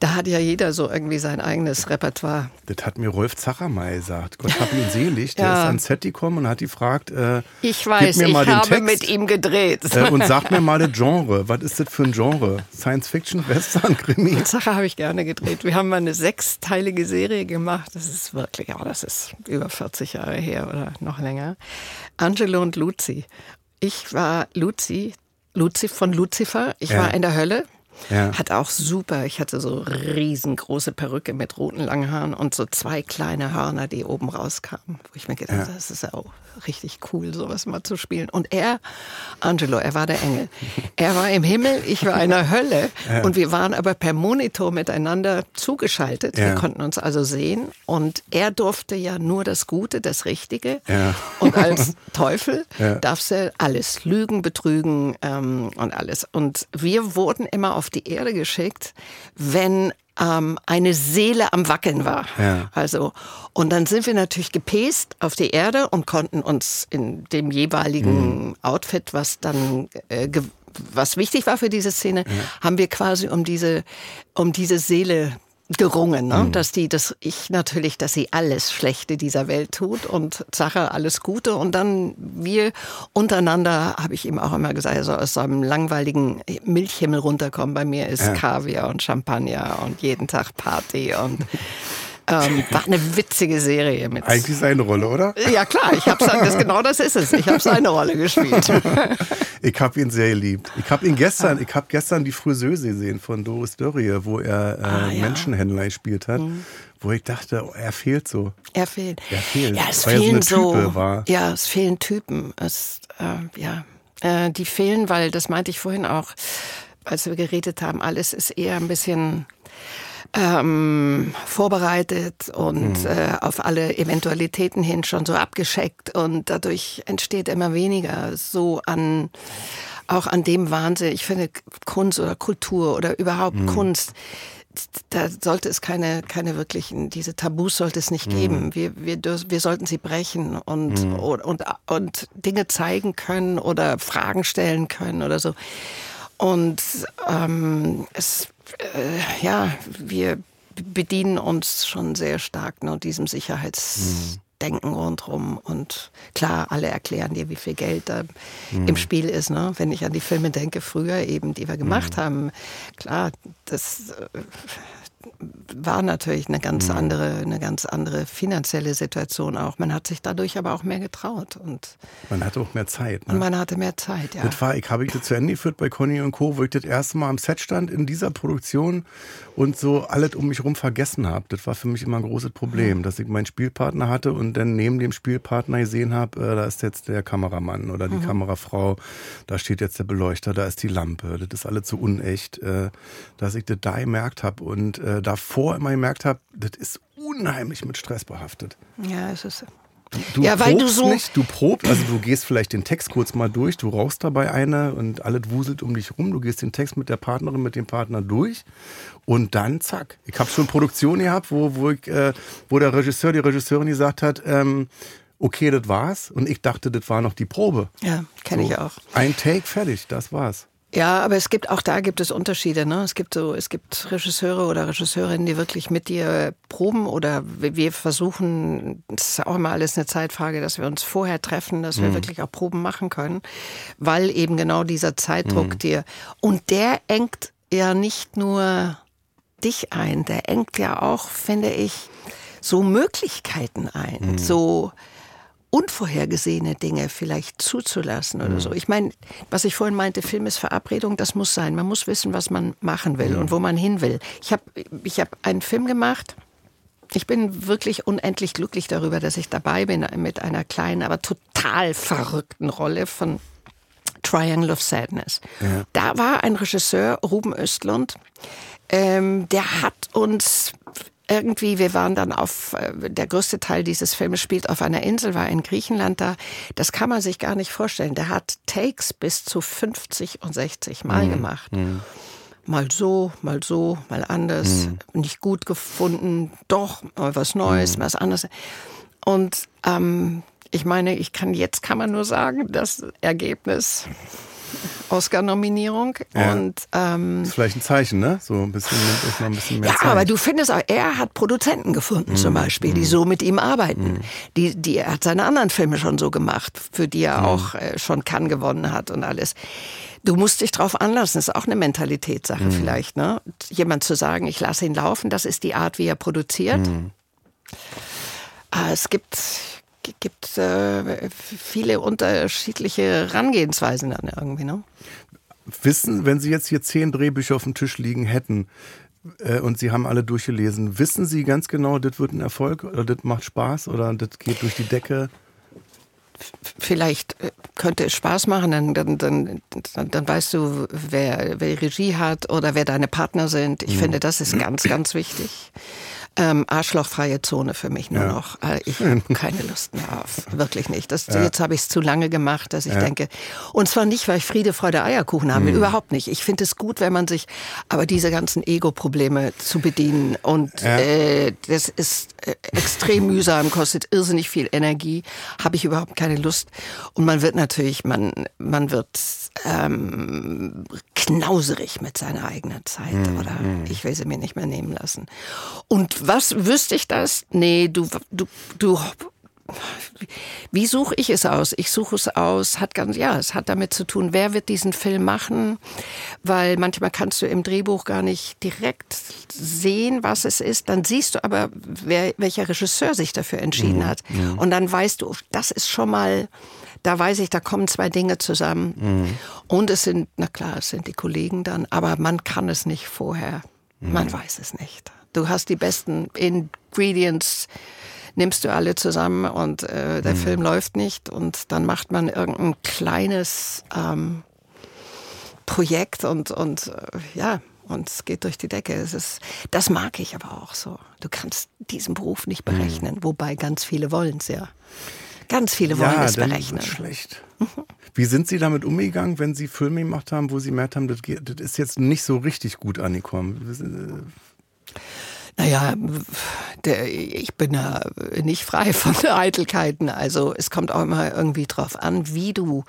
Da hat ja jeder so irgendwie sein eigenes Repertoire. Das hat mir Rolf Zacher mal gesagt. Gott hab ihn selig. Der Ja. ist ans Set gekommen und hat gefragt, äh, Ich weiß, gib mir ich mal den habe Text mit ihm gedreht. äh, und sag mir mal das Genre. Was ist das für ein Genre? Science Fiction, Western, Krimi? Die Sache habe ich gerne gedreht. Wir haben mal eine sechsteilige Serie gemacht. Das ist wirklich, oh, das ist über 40 Jahre her oder noch länger. Angelo und Luzi. Ich war Luzi, Luzi von Lucifer. Ich Ja. war in der Hölle. Ja. Hat auch super, ich hatte so riesengroße Perücke mit roten langen Haaren und so zwei kleine Hörner, die oben rauskamen. Wo ich mir gedacht habe, ja. das ist ja auch richtig cool, sowas mal zu spielen. Und er, Angelo, er war der Engel. Er war im Himmel, ich war in der Hölle. Ja. Und wir waren aber per Monitor miteinander zugeschaltet. Wir konnten uns also sehen. Und er durfte ja nur das Gute, das Richtige. Und als Teufel darfst du alles lügen, betrügen ähm, und alles. Und wir wurden immer auf die Erde geschickt, wenn ähm, eine Seele am Wackeln war. Ja. Also, und dann sind wir natürlich gepäst auf die Erde und konnten uns in dem jeweiligen mhm. Outfit, was dann äh, was wichtig war für diese Szene, ja. haben wir quasi um diese, um diese Seele gerungen, ne? Mhm. dass die, dass ich natürlich, dass sie alles Schlechte dieser Welt tut und Sache alles Gute und dann wir untereinander, habe ich ihm auch immer gesagt, also aus so einem langweiligen Milchhimmel runterkommen. Bei mir ist ja. Kaviar und Champagner und jeden Tag Party und ähm, war eine witzige Serie. Mit Eigentlich seine Rolle, oder? Ja klar, ich habe das genau das ist es. Ich habe seine Rolle gespielt. ich habe ihn sehr geliebt. Ich habe ihn gestern, ich habe gestern die Friseuse gesehen von Doris Dörrie, wo er äh, ah, ja. Menschenhändler gespielt hat. Mhm. Wo ich dachte, oh, er fehlt so. Er fehlt. Er fehlt. Ja, es weil fehlen so. War. Ja, es fehlen Typen. Es, äh, ja, äh, die fehlen, weil das meinte ich vorhin auch, als wir geredet haben. Alles ist eher ein bisschen ähm, vorbereitet und mhm. äh, auf alle Eventualitäten hin schon so abgescheckt und dadurch entsteht immer weniger so an auch an dem Wahnsinn. Ich finde Kunst oder Kultur oder überhaupt mhm. Kunst da sollte es keine, keine wirklichen, diese Tabus sollte es nicht mhm. geben. Wir, wir, wir sollten sie brechen und, mhm. und, und, und Dinge zeigen können oder Fragen stellen können oder so. Und ähm, es äh, ja, wir bedienen uns schon sehr stark nur diesem Sicherheitsdenken rundherum. Und klar, alle erklären dir, wie viel Geld da mhm. im Spiel ist. Ne? Wenn ich an die Filme denke, früher eben, die wir gemacht mhm. haben, klar, das äh, war natürlich eine ganz mhm. andere, eine ganz andere finanzielle Situation auch. Man hat sich dadurch aber auch mehr getraut und man hatte auch mehr Zeit. Ne? Und man hatte mehr Zeit, ja. Das war, ich habe ich das zu Ende geführt bei Conny und Co., wo ich das erste Mal am Set stand in dieser Produktion und so alles um mich herum vergessen habe. Das war für mich immer ein großes Problem, mhm. dass ich meinen Spielpartner hatte und dann neben dem Spielpartner gesehen habe, äh, da ist jetzt der Kameramann oder die mhm. Kamerafrau, da steht jetzt der Beleuchter, da ist die Lampe. Das ist alles so unecht, äh, dass ich das da gemerkt habe und äh, davor immer gemerkt habe, das ist unheimlich mit Stress behaftet. Ja, es ist Du ja, weil du so nicht, du probst, also du gehst vielleicht den Text kurz mal durch, du rauchst dabei eine und alles wuselt um dich rum, du gehst den Text mit der Partnerin, mit dem Partner durch und dann zack. Ich habe schon Produktion gehabt, wo, wo, ich, äh, wo der Regisseur, die Regisseurin gesagt hat, ähm, okay, das war's und ich dachte, das war noch die Probe. Ja, kenne so, ich auch. Ein Take, fertig, das war's. Ja, aber es gibt auch da gibt es Unterschiede. Ne? Es gibt so, es gibt Regisseure oder Regisseurinnen, die wirklich mit dir proben oder wir versuchen, das ist auch immer alles eine Zeitfrage, dass wir uns vorher treffen, dass wir mhm. wirklich auch Proben machen können, weil eben genau dieser Zeitdruck mhm. dir und der engt ja nicht nur dich ein, der engt ja auch, finde ich, so Möglichkeiten ein, mhm. so unvorhergesehene Dinge vielleicht zuzulassen oder mhm. so. Ich meine, was ich vorhin meinte, Film ist Verabredung, das muss sein. Man muss wissen, was man machen will mhm. und wo man hin will. Ich habe ich hab einen Film gemacht. Ich bin wirklich unendlich glücklich darüber, dass ich dabei bin mit einer kleinen, aber total verrückten Rolle von Triangle of Sadness. Ja. Da war ein Regisseur, Ruben Östlund, ähm, der hat uns irgendwie, wir waren dann auf, äh, der größte Teil dieses Films spielt auf einer Insel, war in Griechenland da. Das kann man sich gar nicht vorstellen. Der hat Takes bis zu 50 und 60 Mal mhm. gemacht. Mhm. Mal so, mal so, mal anders. Mhm. Nicht gut gefunden, doch, mal was Neues, mhm. was anderes. Und ähm, ich meine, ich kann jetzt kann man nur sagen, das Ergebnis Oscar-Nominierung. Ja. Und ähm, ist vielleicht ein Zeichen, ne? So ein bisschen nimmt mal ein bisschen mehr Ja, Zeit. aber du findest auch, er hat Produzenten gefunden, mm, zum Beispiel, die so mit ihm arbeiten. Mm. Die, die, er hat seine anderen Filme schon so gemacht, für die er mm. auch äh, schon Cannes gewonnen hat und alles. Du musst dich drauf anlassen, das ist auch eine Mentalitätssache mm. vielleicht, ne? Jemand zu sagen, ich lasse ihn laufen, das ist die Art, wie er produziert. Mm. Ah, es gibt gibt äh, viele unterschiedliche Herangehensweisen dann irgendwie. Ne? wissen, wenn Sie jetzt hier zehn Drehbücher auf dem Tisch liegen hätten äh, und Sie haben alle durchgelesen, wissen Sie ganz genau, das wird ein Erfolg oder das macht Spaß oder das geht durch die Decke? vielleicht äh, könnte es Spaß machen, dann, dann, dann, dann weißt du, wer, wer Regie hat oder wer deine Partner sind. Ich mhm. finde, das ist ganz, ganz wichtig ähm, arschlochfreie Zone für mich nur ja. noch. Äh, ich habe keine Lust mehr auf. Wirklich nicht. Das, ja. Jetzt habe ich es zu lange gemacht, dass ich ja. denke. Und zwar nicht, weil ich Friede, Freude, Eierkuchen haben will. Mhm. Überhaupt nicht. Ich finde es gut, wenn man sich aber diese ganzen Ego-Probleme zu bedienen. Und äh, das ist äh, extrem mühsam, kostet irrsinnig viel Energie. Habe ich überhaupt keine Lust. Und man wird natürlich, man, man wird ähm, knauserig mit seiner eigenen Zeit. Mhm. Oder mhm. ich will sie mir nicht mehr nehmen lassen. Und was wüsste ich das? Nee, du, du, du, wie suche ich es aus? Ich suche es aus, hat ganz, ja, es hat damit zu tun, wer wird diesen Film machen, weil manchmal kannst du im Drehbuch gar nicht direkt sehen, was es ist. Dann siehst du aber, wer, welcher Regisseur sich dafür entschieden mhm, hat. Ja. Und dann weißt du, das ist schon mal, da weiß ich, da kommen zwei Dinge zusammen. Mhm. Und es sind, na klar, es sind die Kollegen dann, aber man kann es nicht vorher. Mhm. Man weiß es nicht. Du hast die besten Ingredients, nimmst du alle zusammen und äh, der mhm. Film läuft nicht und dann macht man irgendein kleines ähm, Projekt und, und äh, ja, und es geht durch die Decke. Es ist, das mag ich aber auch so. Du kannst diesen Beruf nicht mhm. berechnen, mhm. wobei ganz viele wollen es ja. Ganz viele wollen ja, es berechnen. schlecht. Mhm. Wie sind Sie damit umgegangen, wenn Sie Filme gemacht haben, wo Sie merkt haben, das, das ist jetzt nicht so richtig gut angekommen? Naja, der, ich bin ja nicht frei von Eitelkeiten. Also es kommt auch immer irgendwie drauf an, wie du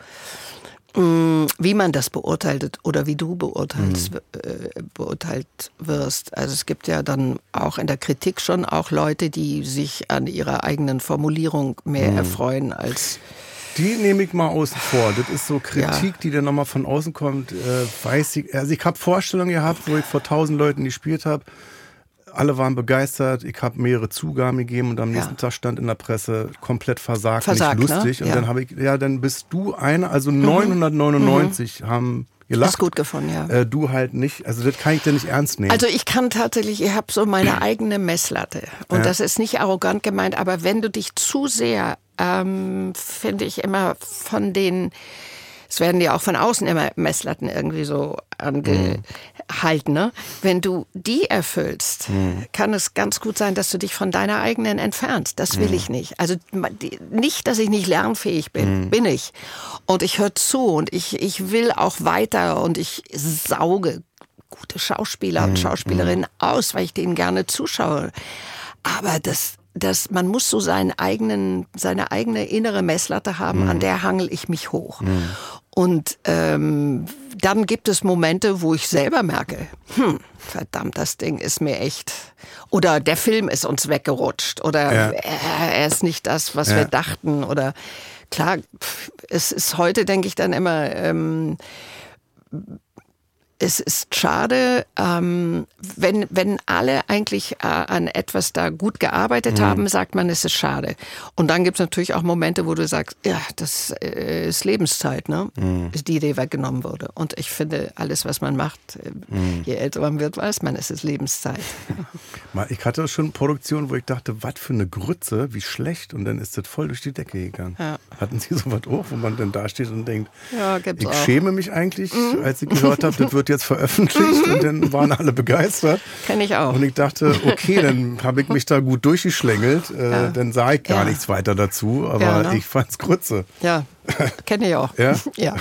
wie man das beurteilt oder wie du beurteilt, mhm. Äh, beurteilt wirst. Also es gibt ja dann auch in der Kritik schon auch Leute, die sich an ihrer eigenen Formulierung mehr mhm. erfreuen als die nehme ich mal außen vor. Das ist so Kritik, ja. die dann nochmal von außen kommt. Äh, weiß ich, also ich habe Vorstellungen gehabt, wo ich vor tausend Leuten gespielt habe alle waren begeistert. Ich habe mehrere Zugaben gegeben und am nächsten ja. Tag stand in der Presse komplett versagt, versagt nicht ne? lustig. Ne? Und dann habe ich, ja, dann bist du einer, also mhm. 999 mhm. haben gelacht. Ist gut gefunden, ja. Äh, du halt nicht. Also das kann ich dir nicht ernst nehmen. Also ich kann tatsächlich, ich habe so meine eigene Messlatte. Und ja. das ist nicht arrogant gemeint, aber wenn du dich zu sehr, ähm, finde ich immer von den es werden ja auch von außen immer Messlatten irgendwie so angehalten. Ne? Wenn du die erfüllst, mhm. kann es ganz gut sein, dass du dich von deiner eigenen entfernst. Das will mhm. ich nicht. Also nicht, dass ich nicht lernfähig bin, mhm. bin ich. Und ich höre zu und ich, ich will auch weiter und ich sauge gute Schauspieler und mhm. Schauspielerinnen mhm. aus, weil ich denen gerne zuschaue. Aber das, dass man muss so seinen eigenen, seine eigene innere Messlatte haben, mhm. an der hangel ich mich hoch. Mhm. Und ähm, dann gibt es Momente, wo ich selber merke, hm, verdammt, das Ding ist mir echt. Oder der Film ist uns weggerutscht. Oder ja. er, er, ist nicht das, was ja. wir dachten. Oder klar, es ist heute, denke ich, dann immer. Ähm, es ist schade, ähm, wenn, wenn alle eigentlich äh, an etwas da gut gearbeitet mhm. haben, sagt man, es ist schade. Und dann gibt es natürlich auch Momente, wo du sagst, ja, das äh, ist Lebenszeit, ne? Mhm. Die Idee weggenommen wurde. Und ich finde, alles, was man macht, äh, mhm. je älter man wird, weiß man, es ist Lebenszeit. Ich hatte schon Produktionen, wo ich dachte, was für eine Grütze, wie schlecht. Und dann ist das voll durch die Decke gegangen. Ja. Hatten Sie sowas auch, wo man dann da steht und denkt, ja, ich auch. schäme mich eigentlich, mhm. als ich gehört habe, das wird jetzt veröffentlicht und dann waren alle begeistert. Kenne ich auch. Und ich dachte, okay, dann habe ich mich da gut durchgeschlängelt. Äh, ja. Dann sah ich gar nichts weiter dazu, aber ne? ich fand's Grütze. Ja, kenne ich auch. Ja? ja.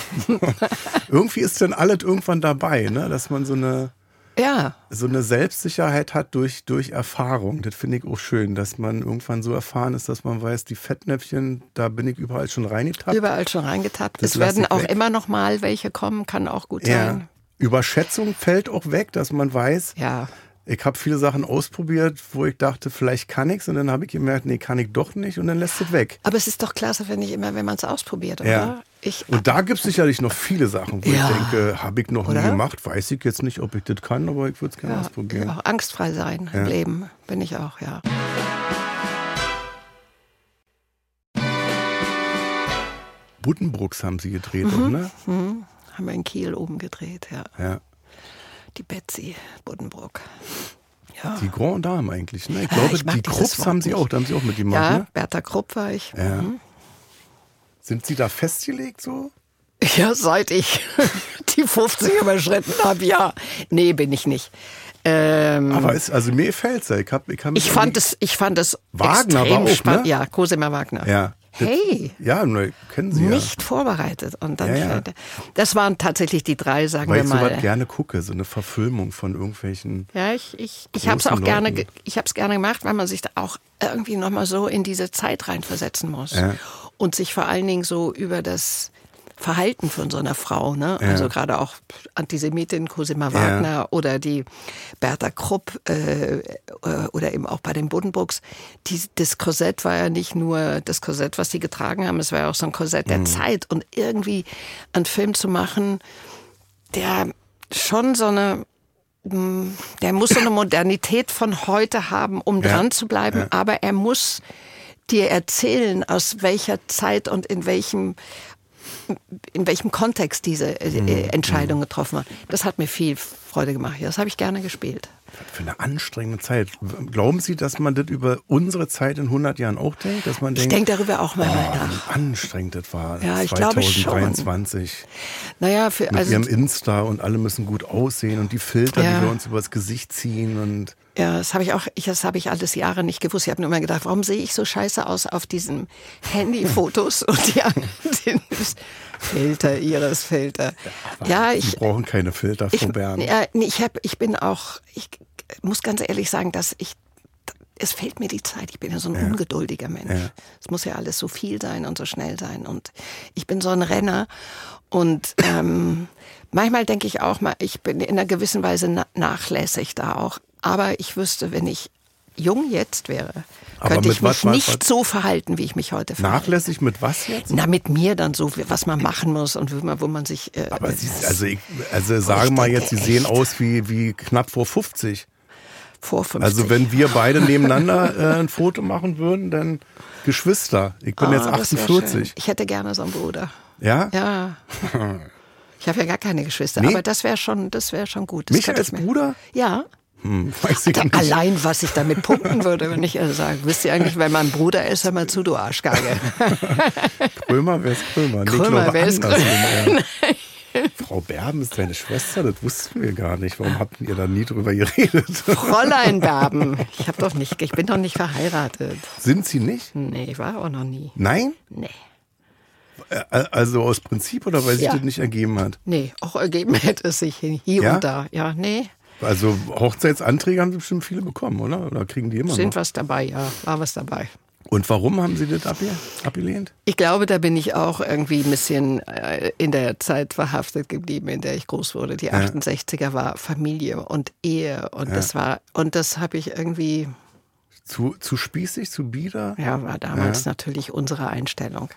Irgendwie ist dann alles irgendwann dabei, ne? dass man so eine ja. so eine Selbstsicherheit hat durch, durch Erfahrung. Das finde ich auch schön, dass man irgendwann so erfahren ist, dass man weiß, die Fettnäpfchen, da bin ich überall schon reingetappt. Überall schon reingetappt. Das es werden auch weg. immer noch mal welche kommen, kann auch gut ja. sein. Überschätzung fällt auch weg, dass man weiß, ja. Ich habe viele Sachen ausprobiert, wo ich dachte, vielleicht kann ich's und dann habe ich gemerkt, nee, kann ich doch nicht und dann lässt es weg. Aber es ist doch klasse, finde ich immer, wenn man es ausprobiert, oder? Ja. Ich, und da gibt es sicherlich noch viele Sachen, wo ja. ich denke, habe ich noch oder? nie gemacht, weiß ich jetzt nicht, ob ich das kann, aber ich würde es gerne ja, ausprobieren. Auch angstfrei sein im Leben, bin ich auch, ja. Buddenbrooks haben sie gedreht, mhm. ne? Mhm haben wir in Kiel oben gedreht, ja. Ja. Die Betsy Buddenbrook. Ja. Die Grand Dame eigentlich, ne? Ich glaube, ich die Krupps haben sie nicht. auch, da haben sie auch mitgemacht, ja, ne? Bertha Krupp war ich. Ja. Mhm. Sind sie da festgelegt so? Ja, seit ich die 50 überschritten habe, ja. Nee, bin ich nicht. Ähm, Aber ist, also mir fällt's ja. Ich, hab, ich, ich fand es, ich fand es Wagner extrem war auch, spannend. ne? Ja, Cosima Wagner. Ja. Hey, Ja, kennen sie nicht vorbereitet. Und dann, Ja, ja. das waren tatsächlich die drei, ja. sagen Weil wir ich sowas mal. gerne gucke, so eine Verfilmung von irgendwelchen. Ja, ich, ich, ich habe es auch gerne, Leuten. ge- ich habe es gerne gemacht, weil man sich da auch irgendwie nochmal so in diese Zeit reinversetzen muss Ja. und sich vor allen Dingen so über das Verhalten von so einer Frau, ne? Ja. Also gerade auch Antisemitin Cosima Ja. Wagner oder die Bertha Krupp äh, äh, oder eben auch bei den Buddenbrooks. Die, das Korsett war ja nicht nur das Korsett, was sie getragen haben, es war ja auch so ein Korsett Mhm. der Zeit und irgendwie einen Film zu machen, der schon so eine der muss so eine Modernität von heute haben, um Ja, dran zu bleiben, ja. aber er muss dir erzählen, aus welcher Zeit und in welchem in welchem Kontext diese äh, Mhm, äh, Entscheidung getroffen wird. Das hat mir viel Freude gemacht. Das habe ich gerne gespielt. Für eine anstrengende Zeit. Glauben Sie, dass man das über unsere Zeit in 100 Jahren auch denkt? Dass man Ich denkt, denke darüber auch manchmal oh, nach. wie anstrengend das war Ja, ich glaube schon. 2023. Naja, für, Mit also, ihrem Insta und alle müssen gut aussehen und die Filter, Ja. die wir uns übers Gesicht ziehen und das habe ich auch, ich, das habe ich alles Jahre nicht gewusst. Ich habe nur immer gedacht, warum sehe ich so scheiße aus auf diesen Handyfotos und die anderen den Filter, ihres Filter. Ja, Sie ich, brauchen keine Filter, Frau Bern. ja, nee, ich, hab, ich bin auch, ich muss ganz ehrlich sagen, dass ich, es fehlt mir die Zeit. Ich bin ja so ein ungeduldiger Mensch. Ja. Es muss ja alles so viel sein und so schnell sein. Und ich bin so ein Renner. Und ähm, manchmal denke ich auch mal, ich bin in einer gewissen Weise na nachlässig da auch. Aber ich wüsste, wenn ich jung jetzt wäre, Aber könnte ich mich was- was- nicht so verhalten, wie ich mich heute verhalte. Nachlässig mit was jetzt? Na, mit mir dann so, was man machen muss und wo man, wo man sich. Äh, Aber Sie, also, ich, also sagen mal jetzt, Sie sehen echt. aus wie, wie knapp vor 50. vor 50. Also wenn wir beide nebeneinander äh, ein Foto machen würden, dann Geschwister. Ich bin Ah, jetzt das wär 48. schön. Ich hätte gerne so einen Bruder. Ja? Ja. Ich habe ja gar keine Geschwister, Nee. aber das wäre schon, das wäre schon gut. Das Mich als Bruder? Ja. Hm, allein, was ich damit punkten würde, wenn ich also sage, wisst ihr eigentlich, wenn mein Bruder ist, hör mal zu, du Arschgeige. Krömer, wer ist Krömer? Nee, Krömer, glaube wer ist ja. Frau Berben ist deine Schwester, das wussten wir gar nicht. Warum habt ihr da nie drüber geredet? Fräulein Berben. Ich habe doch nicht, ich bin doch nicht verheiratet. Sind sie nicht? Nee, ich war auch noch nie. Nein? Nee. Äh, Also aus Prinzip oder weil sich Ja. das nicht ergeben hat? Nee, auch ergeben hätte es sich hier Ja? und da. Ja, nee. Also Hochzeitsanträge haben bestimmt viele bekommen, oder? Oder kriegen die immer Sind noch? was dabei, ja, war was dabei. Und warum haben sie das abge abgelehnt? Ich glaube, da bin ich auch irgendwie ein bisschen äh, in der Zeit verhaftet geblieben, in der ich groß wurde. Die 68er war Familie und Ehe und das war und das habe ich irgendwie Zu, zu spießig, zu bieder? ja war damals natürlich unsere Einstellung.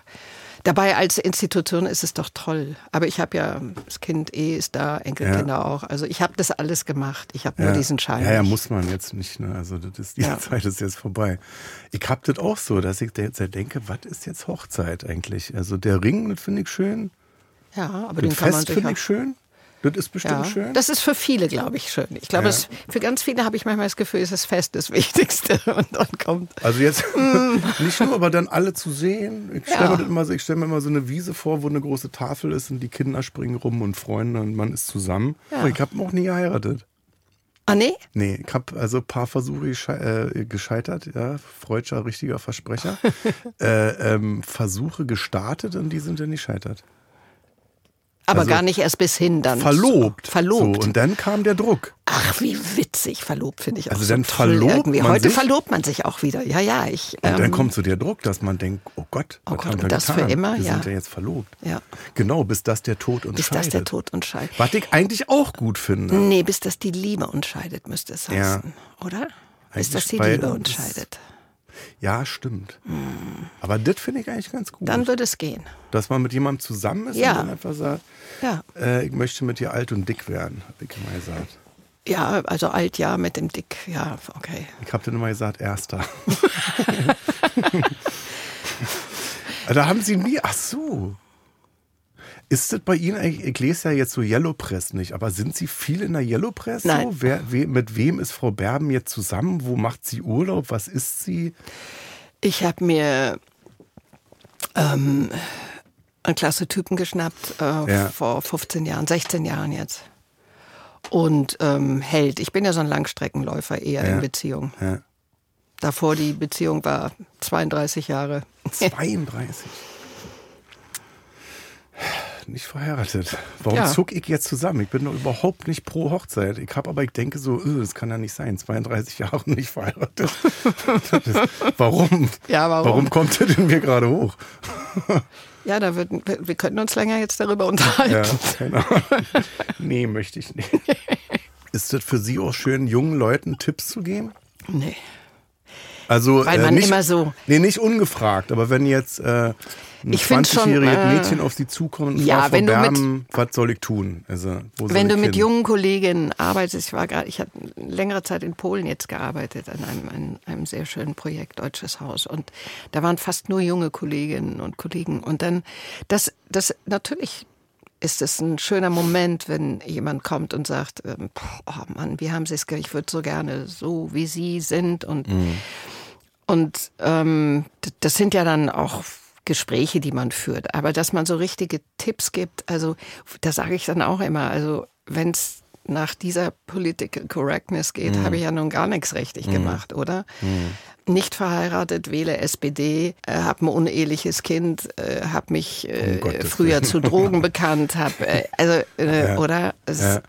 Dabei als Institution ist es doch toll. Aber ich habe ja das Kind eh ist da, Enkelkinder auch. Also ich habe das alles gemacht. Ich habe nur diesen Schein. Ja, ja, muss man jetzt nicht. Ne? Also das ist, die Ja. Zeit ist jetzt vorbei. Ich hab das auch so, dass ich jetzt denke, was ist jetzt Hochzeit eigentlich? Also der Ring, das finde ich schön. ja, aber den Das kann man Fest sich finde ich schön. Das ist bestimmt Ja, schön. das ist für viele, glaube ich, schön. Ich glaube, Ja. für ganz viele habe ich manchmal das Gefühl, es ist das Fest das Wichtigste. Und dann kommt. Also jetzt nicht nur, aber dann alle zu sehen. Ich stelle Ja. mir, immer ich stell mir immer so eine Wiese vor, wo eine große Tafel ist und die Kinder springen rum und Freunde und man ist zusammen. Ja. Ich habe noch nie geheiratet. Ah, nee? Nee, ich habe also ein paar Versuche gesche äh, gescheitert, ja, freudscher richtiger Versprecher. äh, ähm, Versuche gestartet und die sind dann gescheitert. Aber Also gar nicht erst bis hin dann. Verlobt. Verlobt. So, und dann kam der Druck. Ach, wie witzig. Verlobt finde ich auch Also so dann verlobt irgendwie. man Heute sich? verlobt man sich auch wieder. Ja, ja. Ich, Und dann ähm, kommt so der Druck, dass man denkt, oh Gott, Oh Gott, und das für getan? immer? Wir Ja. sind ja jetzt verlobt. Ja. Genau, bis das der Tod uns bis scheidet. das der Tod uns scheidet. Was ich eigentlich auch gut finde. Nee, bis das die Liebe uns scheidet, müsste es Ja. heißen. Oder? Bis das die Liebe uns scheidet. Ja, stimmt. Aber das finde ich eigentlich ganz gut. Hm. Dann würde es gehen. dass man mit jemandem zusammen ist Ja. und dann einfach sagt, Ja. äh, ich möchte mit dir alt und dick werden, habe ich immer gesagt. Ja, also alt, ja, mit dem Dick. Ja, okay. Ich habe dann immer gesagt, erster. da haben sie nie, ach so. Ist das bei Ihnen, ich, ich lese ja jetzt so Yellow Press nicht, aber sind Sie viel in der Yellow Press? Nein. So? Wer, we, mit wem ist Frau Berben jetzt zusammen? Wo macht sie Urlaub? Was ist sie? Ich habe mir ähm, einen klasse Typen geschnappt äh, Ja. vor 15 Jahren, 16 Jahren jetzt. Und ähm, hält. Ich bin ja so ein Langstreckenläufer eher Ja. in Beziehung. Ja. Davor die Beziehung war 32 Jahre. 32. Nicht verheiratet. Warum Ja. zuck ich jetzt zusammen? Ich bin doch überhaupt nicht pro Hochzeit. Ich habe aber, ich denke so, äh, das kann ja nicht sein. 32 Jahre nicht verheiratet. Das warum? Ja, warum? Warum kommt das in mir gerade hoch? Ja, da würden, wir wir könnten uns länger jetzt darüber unterhalten. Ja, keine Ahnung. Nee, möchte ich nicht. Ist das für Sie auch schön, jungen Leuten Tipps zu geben? Nee. Also, Weil äh, man nicht, immer so- Nee, nicht ungefragt, aber wenn jetzt äh, ein Ich find's schon, 20-jähriges äh, Mädchen auf Sie zukommt und ja, wenn Frau du mit- was soll ich tun? Also, Wenn du mit hin? jungen Kolleginnen arbeitest, ich war gerade, ich hatte längere Zeit in Polen jetzt gearbeitet an einem, einem, einem sehr schönen Projekt Deutsches Haus und da waren fast nur junge Kolleginnen und Kollegen und dann das das natürlich ist es ein schöner Moment, wenn jemand kommt und sagt, ähm, oh Mann, wie haben Sie es, ich würde so gerne so wie Sie sind und und ähm, das sind ja dann auch Gespräche, die man führt. Aber dass man so richtige Tipps gibt, also da sage ich dann auch immer, also wenn es nach dieser Political Correctness geht, habe ich ja nun gar nichts richtig gemacht, oder? Nicht verheiratet, wähle SPD, äh, habe ein uneheliches Kind, äh, habe mich äh, Gottes früher zu Drogen bekannt, habe äh, also äh, Ja. oder? Es, Ja.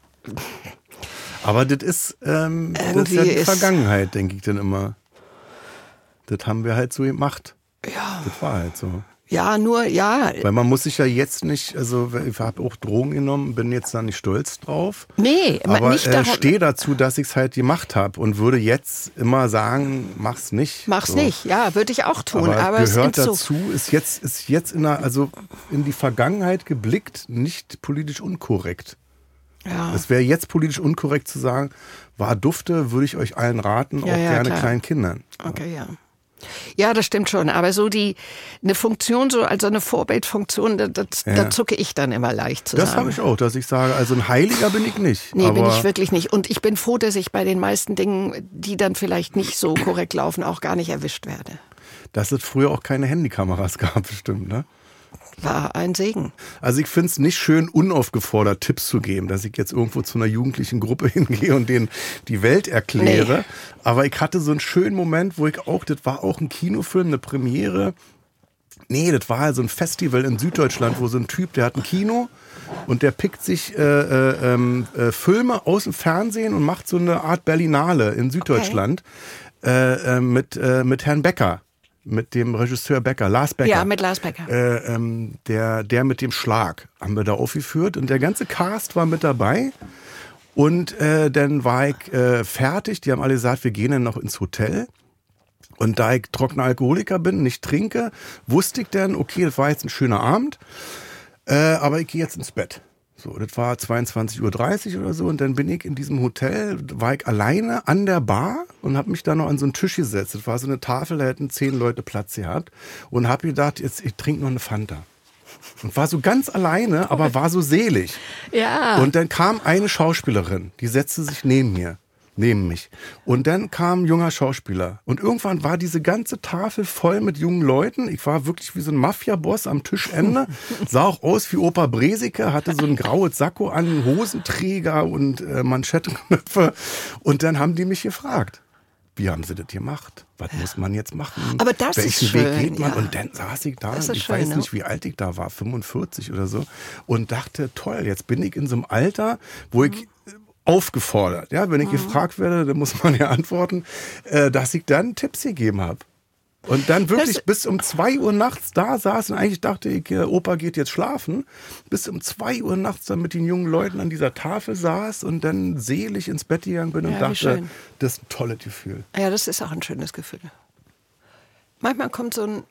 Aber das ist, ähm, das ist ja die ist- Vergangenheit, denke ich dann immer. Das haben wir halt so gemacht. Ja, Das war halt so. ja, nur ja, Weil man muss sich ja jetzt nicht, also ich habe auch Drogen genommen, bin jetzt da nicht stolz drauf. nee, Aber nicht äh, stehe dazu, dass ich es halt gemacht habe und würde jetzt immer sagen, mach's nicht. mach's So. nicht. Ja, würde ich auch tun, Aber, aber, es gehört so dazu, ist jetzt, ist jetzt in der, also in die Vergangenheit geblickt, nicht politisch unkorrekt. ja. Es wäre jetzt politisch unkorrekt zu sagen, war dufte, würde ich euch allen raten, Ja, auch ja, gerne klar. kleinen Kindern. Okay, ja. Ja, das stimmt schon. Aber so die eine Funktion, so also eine Vorbildfunktion, da, das, Ja. da zucke ich dann immer leicht zusammen. Das habe ich auch, dass ich sage, also ein Heiliger bin ich nicht. Nee, bin ich wirklich nicht. Und ich bin froh, dass ich bei den meisten Dingen, die dann vielleicht nicht so korrekt laufen, auch gar nicht erwischt werde. dass es früher auch keine Handykameras gab, bestimmt, ne? War ein Segen. Also ich finde es nicht schön, unaufgefordert Tipps zu geben, dass ich jetzt irgendwo zu einer jugendlichen Gruppe hingehe und denen die Welt erkläre. Nee. Aber ich hatte so einen schönen Moment, wo ich auch, das war auch ein Kinofilm, eine Premiere. Nee, das war halt so ein Festival in Süddeutschland, wo so ein Typ, der hat ein Kino und der pickt sich äh, äh, ähm, äh, Filme aus dem Fernsehen und macht so eine Art Berlinale in Süddeutschland äh, äh, mit, äh, mit Herrn Becker, mit dem Regisseur Becker, Lars Becker. Ja, mit Lars Becker. Äh, ähm, der, der mit dem Schlag haben wir da aufgeführt und der ganze Cast war mit dabei. Und äh, dann war ich äh, fertig. Die haben alle gesagt, wir gehen dann noch ins Hotel. Und da ich trockener Alkoholiker bin, nicht trinke, wusste ich dann, okay, das war jetzt ein schöner Abend, äh, aber ich gehe jetzt ins Bett. So, das war 22.30 Uhr oder so und dann bin ich in diesem Hotel, war ich alleine an der Bar und habe mich da noch an so einen Tisch gesetzt. Das war so eine Tafel, da hätten zehn Leute Platz gehabt und habe gedacht, jetzt ich trinke noch eine Fanta. Und war so ganz alleine, aber war so selig. Ja. Und dann kam eine Schauspielerin, die setzte sich neben mir, neben mich. Und dann kam ein junger Schauspieler. Und irgendwann war diese ganze Tafel voll mit jungen Leuten. Ich war wirklich wie so ein Mafia-Boss am Tischende. Sah auch aus wie Opa Bresike, hatte so ein graues Sakko an, Hosenträger und äh, Manschettenknöpfe. Und dann haben die mich gefragt. Wie haben sie das gemacht? Was muss man jetzt machen? Aber das ist Welchen Weg schön, geht man? ja. Und dann saß ich da, ist ich schön, weiß ne? nicht, wie alt ich da war, 45 oder so, und dachte, toll, jetzt bin ich in so einem Alter, wo ich Mhm. äh, aufgefordert, ja, wenn ich gefragt werde, dann muss man ja antworten, äh, dass ich dann Tipps gegeben habe. Und dann wirklich Das- bis um zwei Uhr nachts da saß und eigentlich dachte ich, äh, Opa geht jetzt schlafen. Bis um zwei Uhr nachts dann mit den jungen Leuten an dieser Tafel saß und dann selig ins Bett gegangen bin und Ja, dachte, das ist ein tolles Gefühl. Ja, das ist auch ein schönes Gefühl. Manchmal kommt so ein.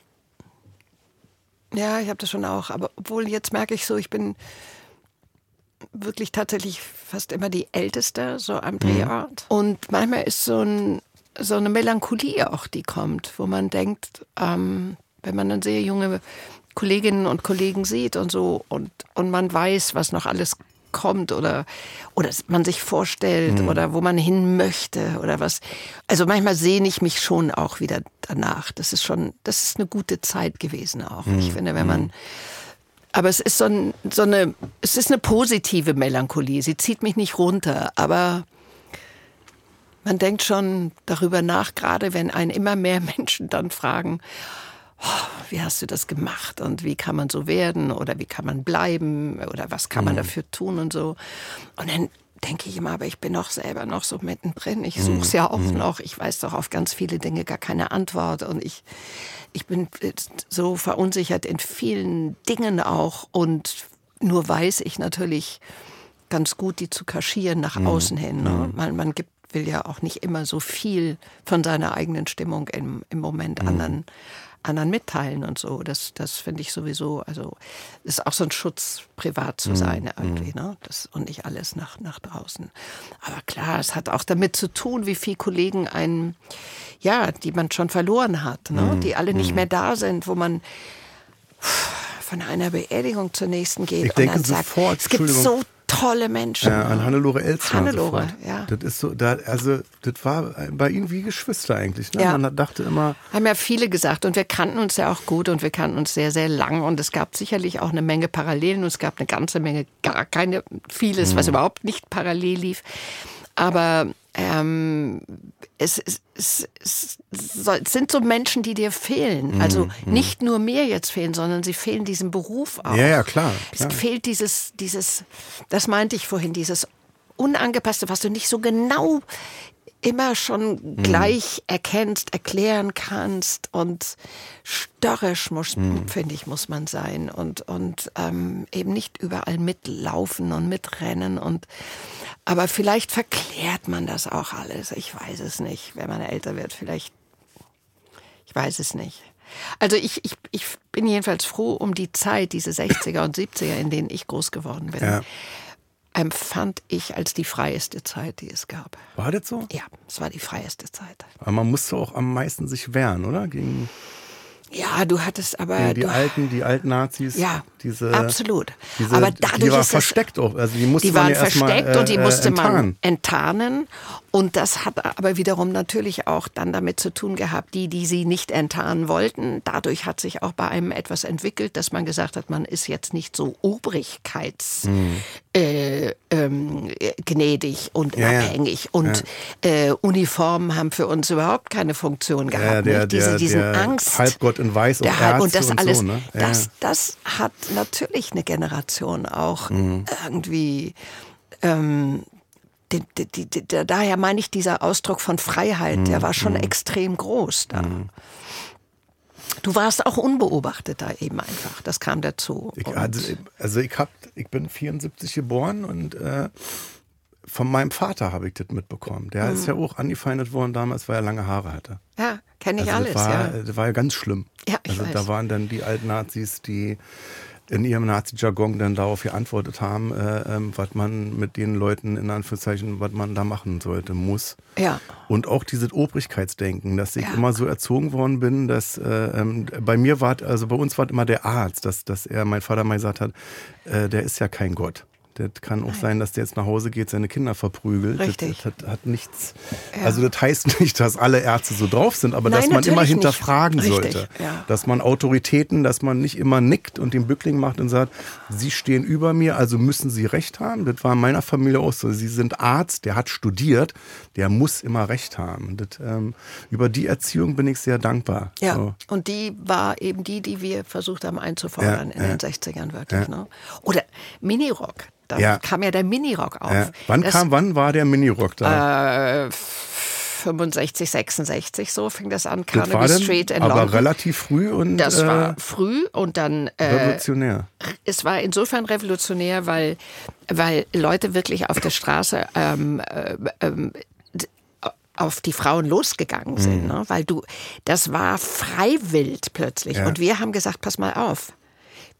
Ja, ich habe das schon auch. Aber obwohl jetzt merke ich so, ich bin wirklich tatsächlich fast immer die Älteste, so am Drehort. Und manchmal ist so, ein, so eine Melancholie auch, die kommt, wo man denkt, ähm, wenn man dann sehr junge Kolleginnen und Kollegen sieht und so und, und man weiß, was noch alles kommt oder, oder man sich vorstellt mhm. oder wo man hin möchte oder was. Also manchmal sehne ich mich schon auch wieder danach. Das ist schon, das ist eine gute Zeit gewesen auch. Mhm. Ich finde, wenn man, mhm. Aber es ist so, ein, so eine, es ist eine positive Melancholie. Sie zieht mich nicht runter, aber man denkt schon darüber nach, gerade wenn einen immer mehr Menschen dann fragen, oh, wie hast du das gemacht und wie kann man so werden oder wie kann man bleiben oder was kann man mhm. dafür tun und so. Und dann denke ich immer, aber ich bin doch selber noch so mittendrin. Ich suche es ja auch mhm. noch. Ich weiß doch auf ganz viele Dinge gar keine Antwort und ich, ich bin so verunsichert in vielen Dingen auch und nur weiß ich natürlich ganz gut, die zu kaschieren nach mhm. außen hin. Ne? Mhm. Man, man gibt will ja auch nicht immer so viel von seiner eigenen Stimmung im, im Moment mhm. anderen anderen mitteilen und so. Das, das finde ich sowieso, also ist auch so ein Schutz, privat zu mhm. sein irgendwie, ne? Das, und nicht alles nach, nach draußen. Aber klar, es hat auch damit zu tun, wie viele Kollegen einen, ja, die man schon verloren hat, ne? Mhm. die alle nicht mhm. mehr da sind, wo man von einer Beerdigung zur nächsten geht ich und denke dann sagt, sofort, es gibt so tolle Menschen. Ja, an Hannelore Elsner. Hannelore, ja. Das ist so, da, also das war bei ihnen wie Geschwister eigentlich. Ne? Ja. Man dachte immer. Haben ja viele gesagt und wir kannten uns ja auch gut und wir kannten uns sehr, sehr lang und es gab sicherlich auch eine Menge Parallelen und es gab eine ganze Menge, gar keine, vieles, mhm. was überhaupt nicht parallel lief. Aber ähm, es, es, es, es, sind so Menschen, die dir fehlen. Mhm, also mhm. nicht nur mir jetzt fehlen, sondern sie fehlen diesem Beruf auch. Ja, ja, klar. klar. Es fehlt dieses, dieses, das meinte ich vorhin, dieses Unangepasste, was du nicht so genau immer schon mhm. gleich erkennst, erklären kannst und störrisch muss, mhm. finde ich, muss man sein und, und ähm, eben nicht überall mitlaufen und mitrennen und aber vielleicht verklärt man das auch alles. Ich weiß es nicht. Wenn man älter wird, vielleicht. Ich weiß es nicht. Also ich, ich, ich bin jedenfalls froh um die Zeit, diese 60er und 70er, in denen ich groß geworden bin. Ja empfand ich als die freieste Zeit, die es gab. War das so? Ja, es war die freieste Zeit. Aber man musste auch am meisten sich wehren, oder? Gegen ja, du hattest aber. Ja, die alten, die alten Nazis. Ja, diese, absolut. Diese, aber dadurch die war ist versteckt auch. Also die musste die waren ja versteckt mal, und die äh, musste enttarnen. man enttarnen. Und das hat aber wiederum natürlich auch dann damit zu tun gehabt, die, die sie nicht enttarnen wollten. Dadurch hat sich auch bei einem etwas entwickelt, dass man gesagt hat, man ist jetzt nicht so obrigkeits. Mhm. Äh, ähm, und ja, abhängig. Und ja. äh, Uniformen haben für uns überhaupt keine Funktion gehabt. Ja, der, Diese, diesen der Angst. Halbgott in Weiß und, Halb und das und alles. So, ne? das, das hat natürlich eine Generation auch mhm. irgendwie. Ähm, die, die, die, daher meine ich, dieser Ausdruck von Freiheit, mhm. der war schon mhm. extrem groß da. Mhm. Du warst auch unbeobachtet da eben einfach. Das kam dazu. Ich, also, also ich, hab, ich bin 74 geboren und äh, von meinem Vater habe ich das mitbekommen. Der mhm. ist ja auch angefeindet worden damals, weil er lange Haare hatte. Ja, kenne ich also alles. Das war, ja. das war ja ganz schlimm. Ja, ich also weiß. da waren dann die alten Nazis, die in ihrem Nazi-Jargon dann darauf geantwortet haben, äh, ähm, was man mit den Leuten in Anführungszeichen, was man da machen sollte, muss. Ja. Und auch dieses Obrigkeitsdenken, dass ich Ja. immer so erzogen worden bin, dass äh, ähm, bei mir war, also bei uns war immer der Arzt, dass, dass er, mein Vater mal gesagt hat, äh, der ist ja kein Gott. Das kann auch sein, dass der jetzt nach Hause geht, seine Kinder verprügelt. Richtig. Das, das hat, hat nichts. Ja. Also das heißt nicht, dass alle Ärzte so drauf sind, aber Nein, dass man immer nicht. hinterfragen Richtig, sollte. ja. Dass man Autoritäten, dass man nicht immer nickt und den Bückling macht und sagt, Sie stehen über mir, also müssen Sie Recht haben. Das war in meiner Familie auch so. Sie sind Arzt, der hat studiert, der muss immer Recht haben. Das, ähm, über die Erziehung bin ich sehr dankbar. Ja, So. und die war eben die, die wir versucht haben einzufordern Ja, in den 60ern wirklich. Ne? Oder Minirock. Da Ja. kam ja der Minirock auf. Ja. Wann, Das- kam, wann war der Minirock da? Äh, 65, 66 so fing das an, das war Carnaby dann Street in aber London. relativ früh und das äh, war früh und dann äh, revolutionär. es war insofern revolutionär, weil, weil Leute wirklich auf der Straße ähm, äh, ähm, auf die Frauen losgegangen sind, ne? weil du, das war freiwillig plötzlich. Ja. Und wir haben gesagt, pass mal auf,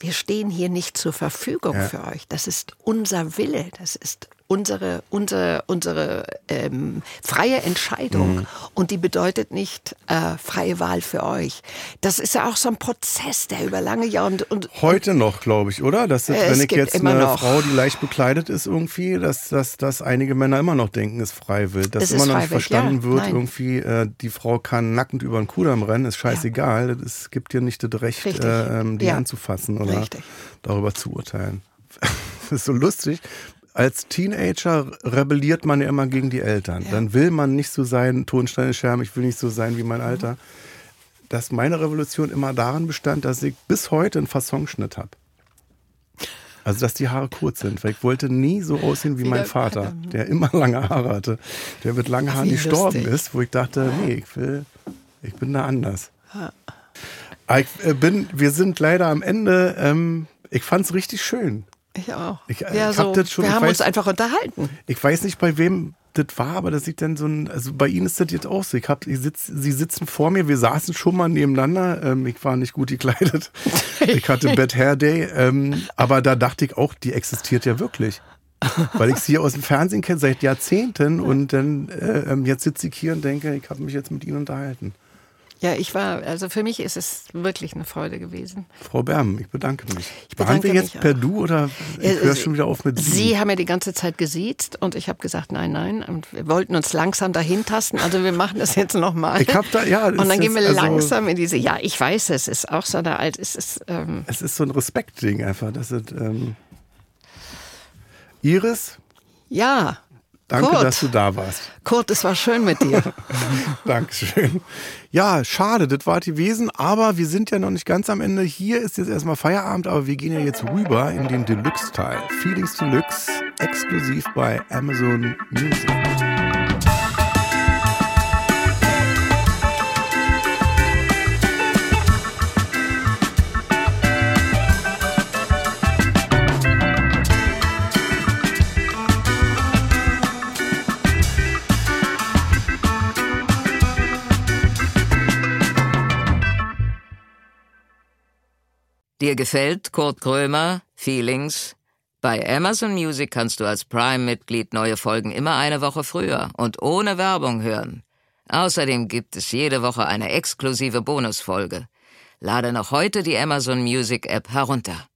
wir stehen hier nicht zur Verfügung Ja. für euch. Das ist unser Wille, das ist unsere, unsere, unsere ähm, freie Entscheidung. Mhm. Und die bedeutet nicht äh, freie Wahl für euch. Das ist ja auch so ein Prozess, der über lange Jahre und, und heute noch, glaube ich, oder? Dass äh, wenn ich jetzt eine noch. Frau, die leicht bekleidet ist, irgendwie, dass, dass, dass einige Männer immer noch denken, es frei will. Dass immer noch nicht verstanden ja, wird, nein. irgendwie, äh, die Frau kann nackend über den Kudamm rennen, ist scheißegal. Ja. Es gibt dir nicht das Recht, äh, ähm, die ja. anzufassen oder Richtig. darüber zu urteilen. das ist so lustig als Teenager rebelliert man ja immer gegen die Eltern. Ja. Dann will man nicht so sein, Tonsteine Scherben, ich will nicht so sein wie mein mhm. Alter. Dass meine Revolution immer darin bestand, dass ich bis heute einen Fassonschnitt habe. Also, dass die Haare kurz sind, weil ich wollte nie so aussehen wie, wie mein Vater, der immer lange Haare hatte, der mit langen Haaren gestorben ist, wo ich dachte, nee, ich will, ich bin da anders. Ich äh, bin, wir sind leider am Ende, ähm, ich fand es richtig schön. Ich auch. Ich, äh, ja, ich so, schon, wir haben weiß, uns einfach unterhalten. Ich weiß nicht, bei wem das war, aber das sieht dann so ein, also bei Ihnen ist das jetzt auch so. Ich hab, ich sitz, Sie sitzen vor mir, wir saßen schon mal nebeneinander. Ähm, ich war nicht gut gekleidet. Ich hatte Bad Hair Day. Ähm, aber da dachte ich auch, die existiert ja wirklich. Weil ich sie aus dem Fernsehen kenne seit Jahrzehnten und dann äh, ähm, jetzt sitze ich hier und denke, ich habe mich jetzt mit Ihnen unterhalten. Ja, ich war, also für mich ist es wirklich eine Freude gewesen. Frau Berm, ich bedanke mich. Ich bedanke Waren wir jetzt per Du oder ich höre schon wieder auf mit Sie? Sie haben ja die ganze Zeit gesiezt und ich habe gesagt, nein, nein. Und wir wollten uns langsam dahin tasten. Also wir machen das jetzt nochmal. Ich habe da, ja. Und dann gehen wir also, langsam in diese, ja, ich weiß, es ist auch so eine alt, es ist. Ähm, es ist so ein Respektding einfach. Das ist, ähm, Iris? Ja. Danke, Kurt. dass du da warst. Kurt, es war schön mit dir. Dankeschön. Ja, schade, das war die Wesen, aber wir sind ja noch nicht ganz am Ende. Hier ist jetzt erstmal Feierabend, aber wir gehen ja jetzt rüber in den Deluxe-Teil. Feelings Deluxe, exklusiv bei Amazon Music. Dir gefällt Kurt Krömer, Feelings? Bei Amazon Music kannst du als Prime-Mitglied neue Folgen immer eine Woche früher und ohne Werbung hören. Außerdem gibt es jede Woche eine exklusive Bonusfolge. Lade noch heute die Amazon Music App herunter.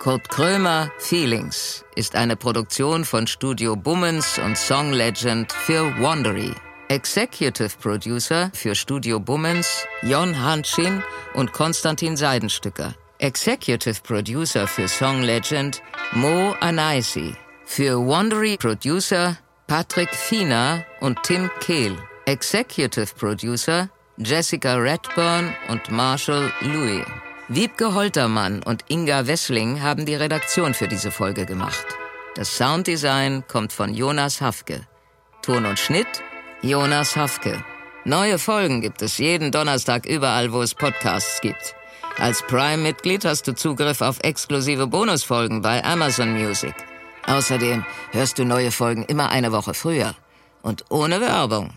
Kurt Krömer Feelings ist eine Produktion von Studio Bummens und Song Legend für Wandery. Executive Producer für Studio Bummens, Jon Hanschin und Konstantin Seidenstücker. Executive Producer für Song Legend, Mo Anaisi. Für Wandery Producer, Patrick Fiener und Tim Kehl. Executive Producer, Jessica Redburn und Marshall Louis. Wiebke Holtermann und Inga Wessling haben die Redaktion für diese Folge gemacht. Das Sounddesign kommt von Jonas Hafke. Ton und Schnitt Jonas Hafke. Neue Folgen gibt es jeden Donnerstag überall, wo es Podcasts gibt. Als Prime-Mitglied hast du Zugriff auf exklusive Bonusfolgen bei Amazon Music. Außerdem hörst du neue Folgen immer eine Woche früher und ohne Werbung.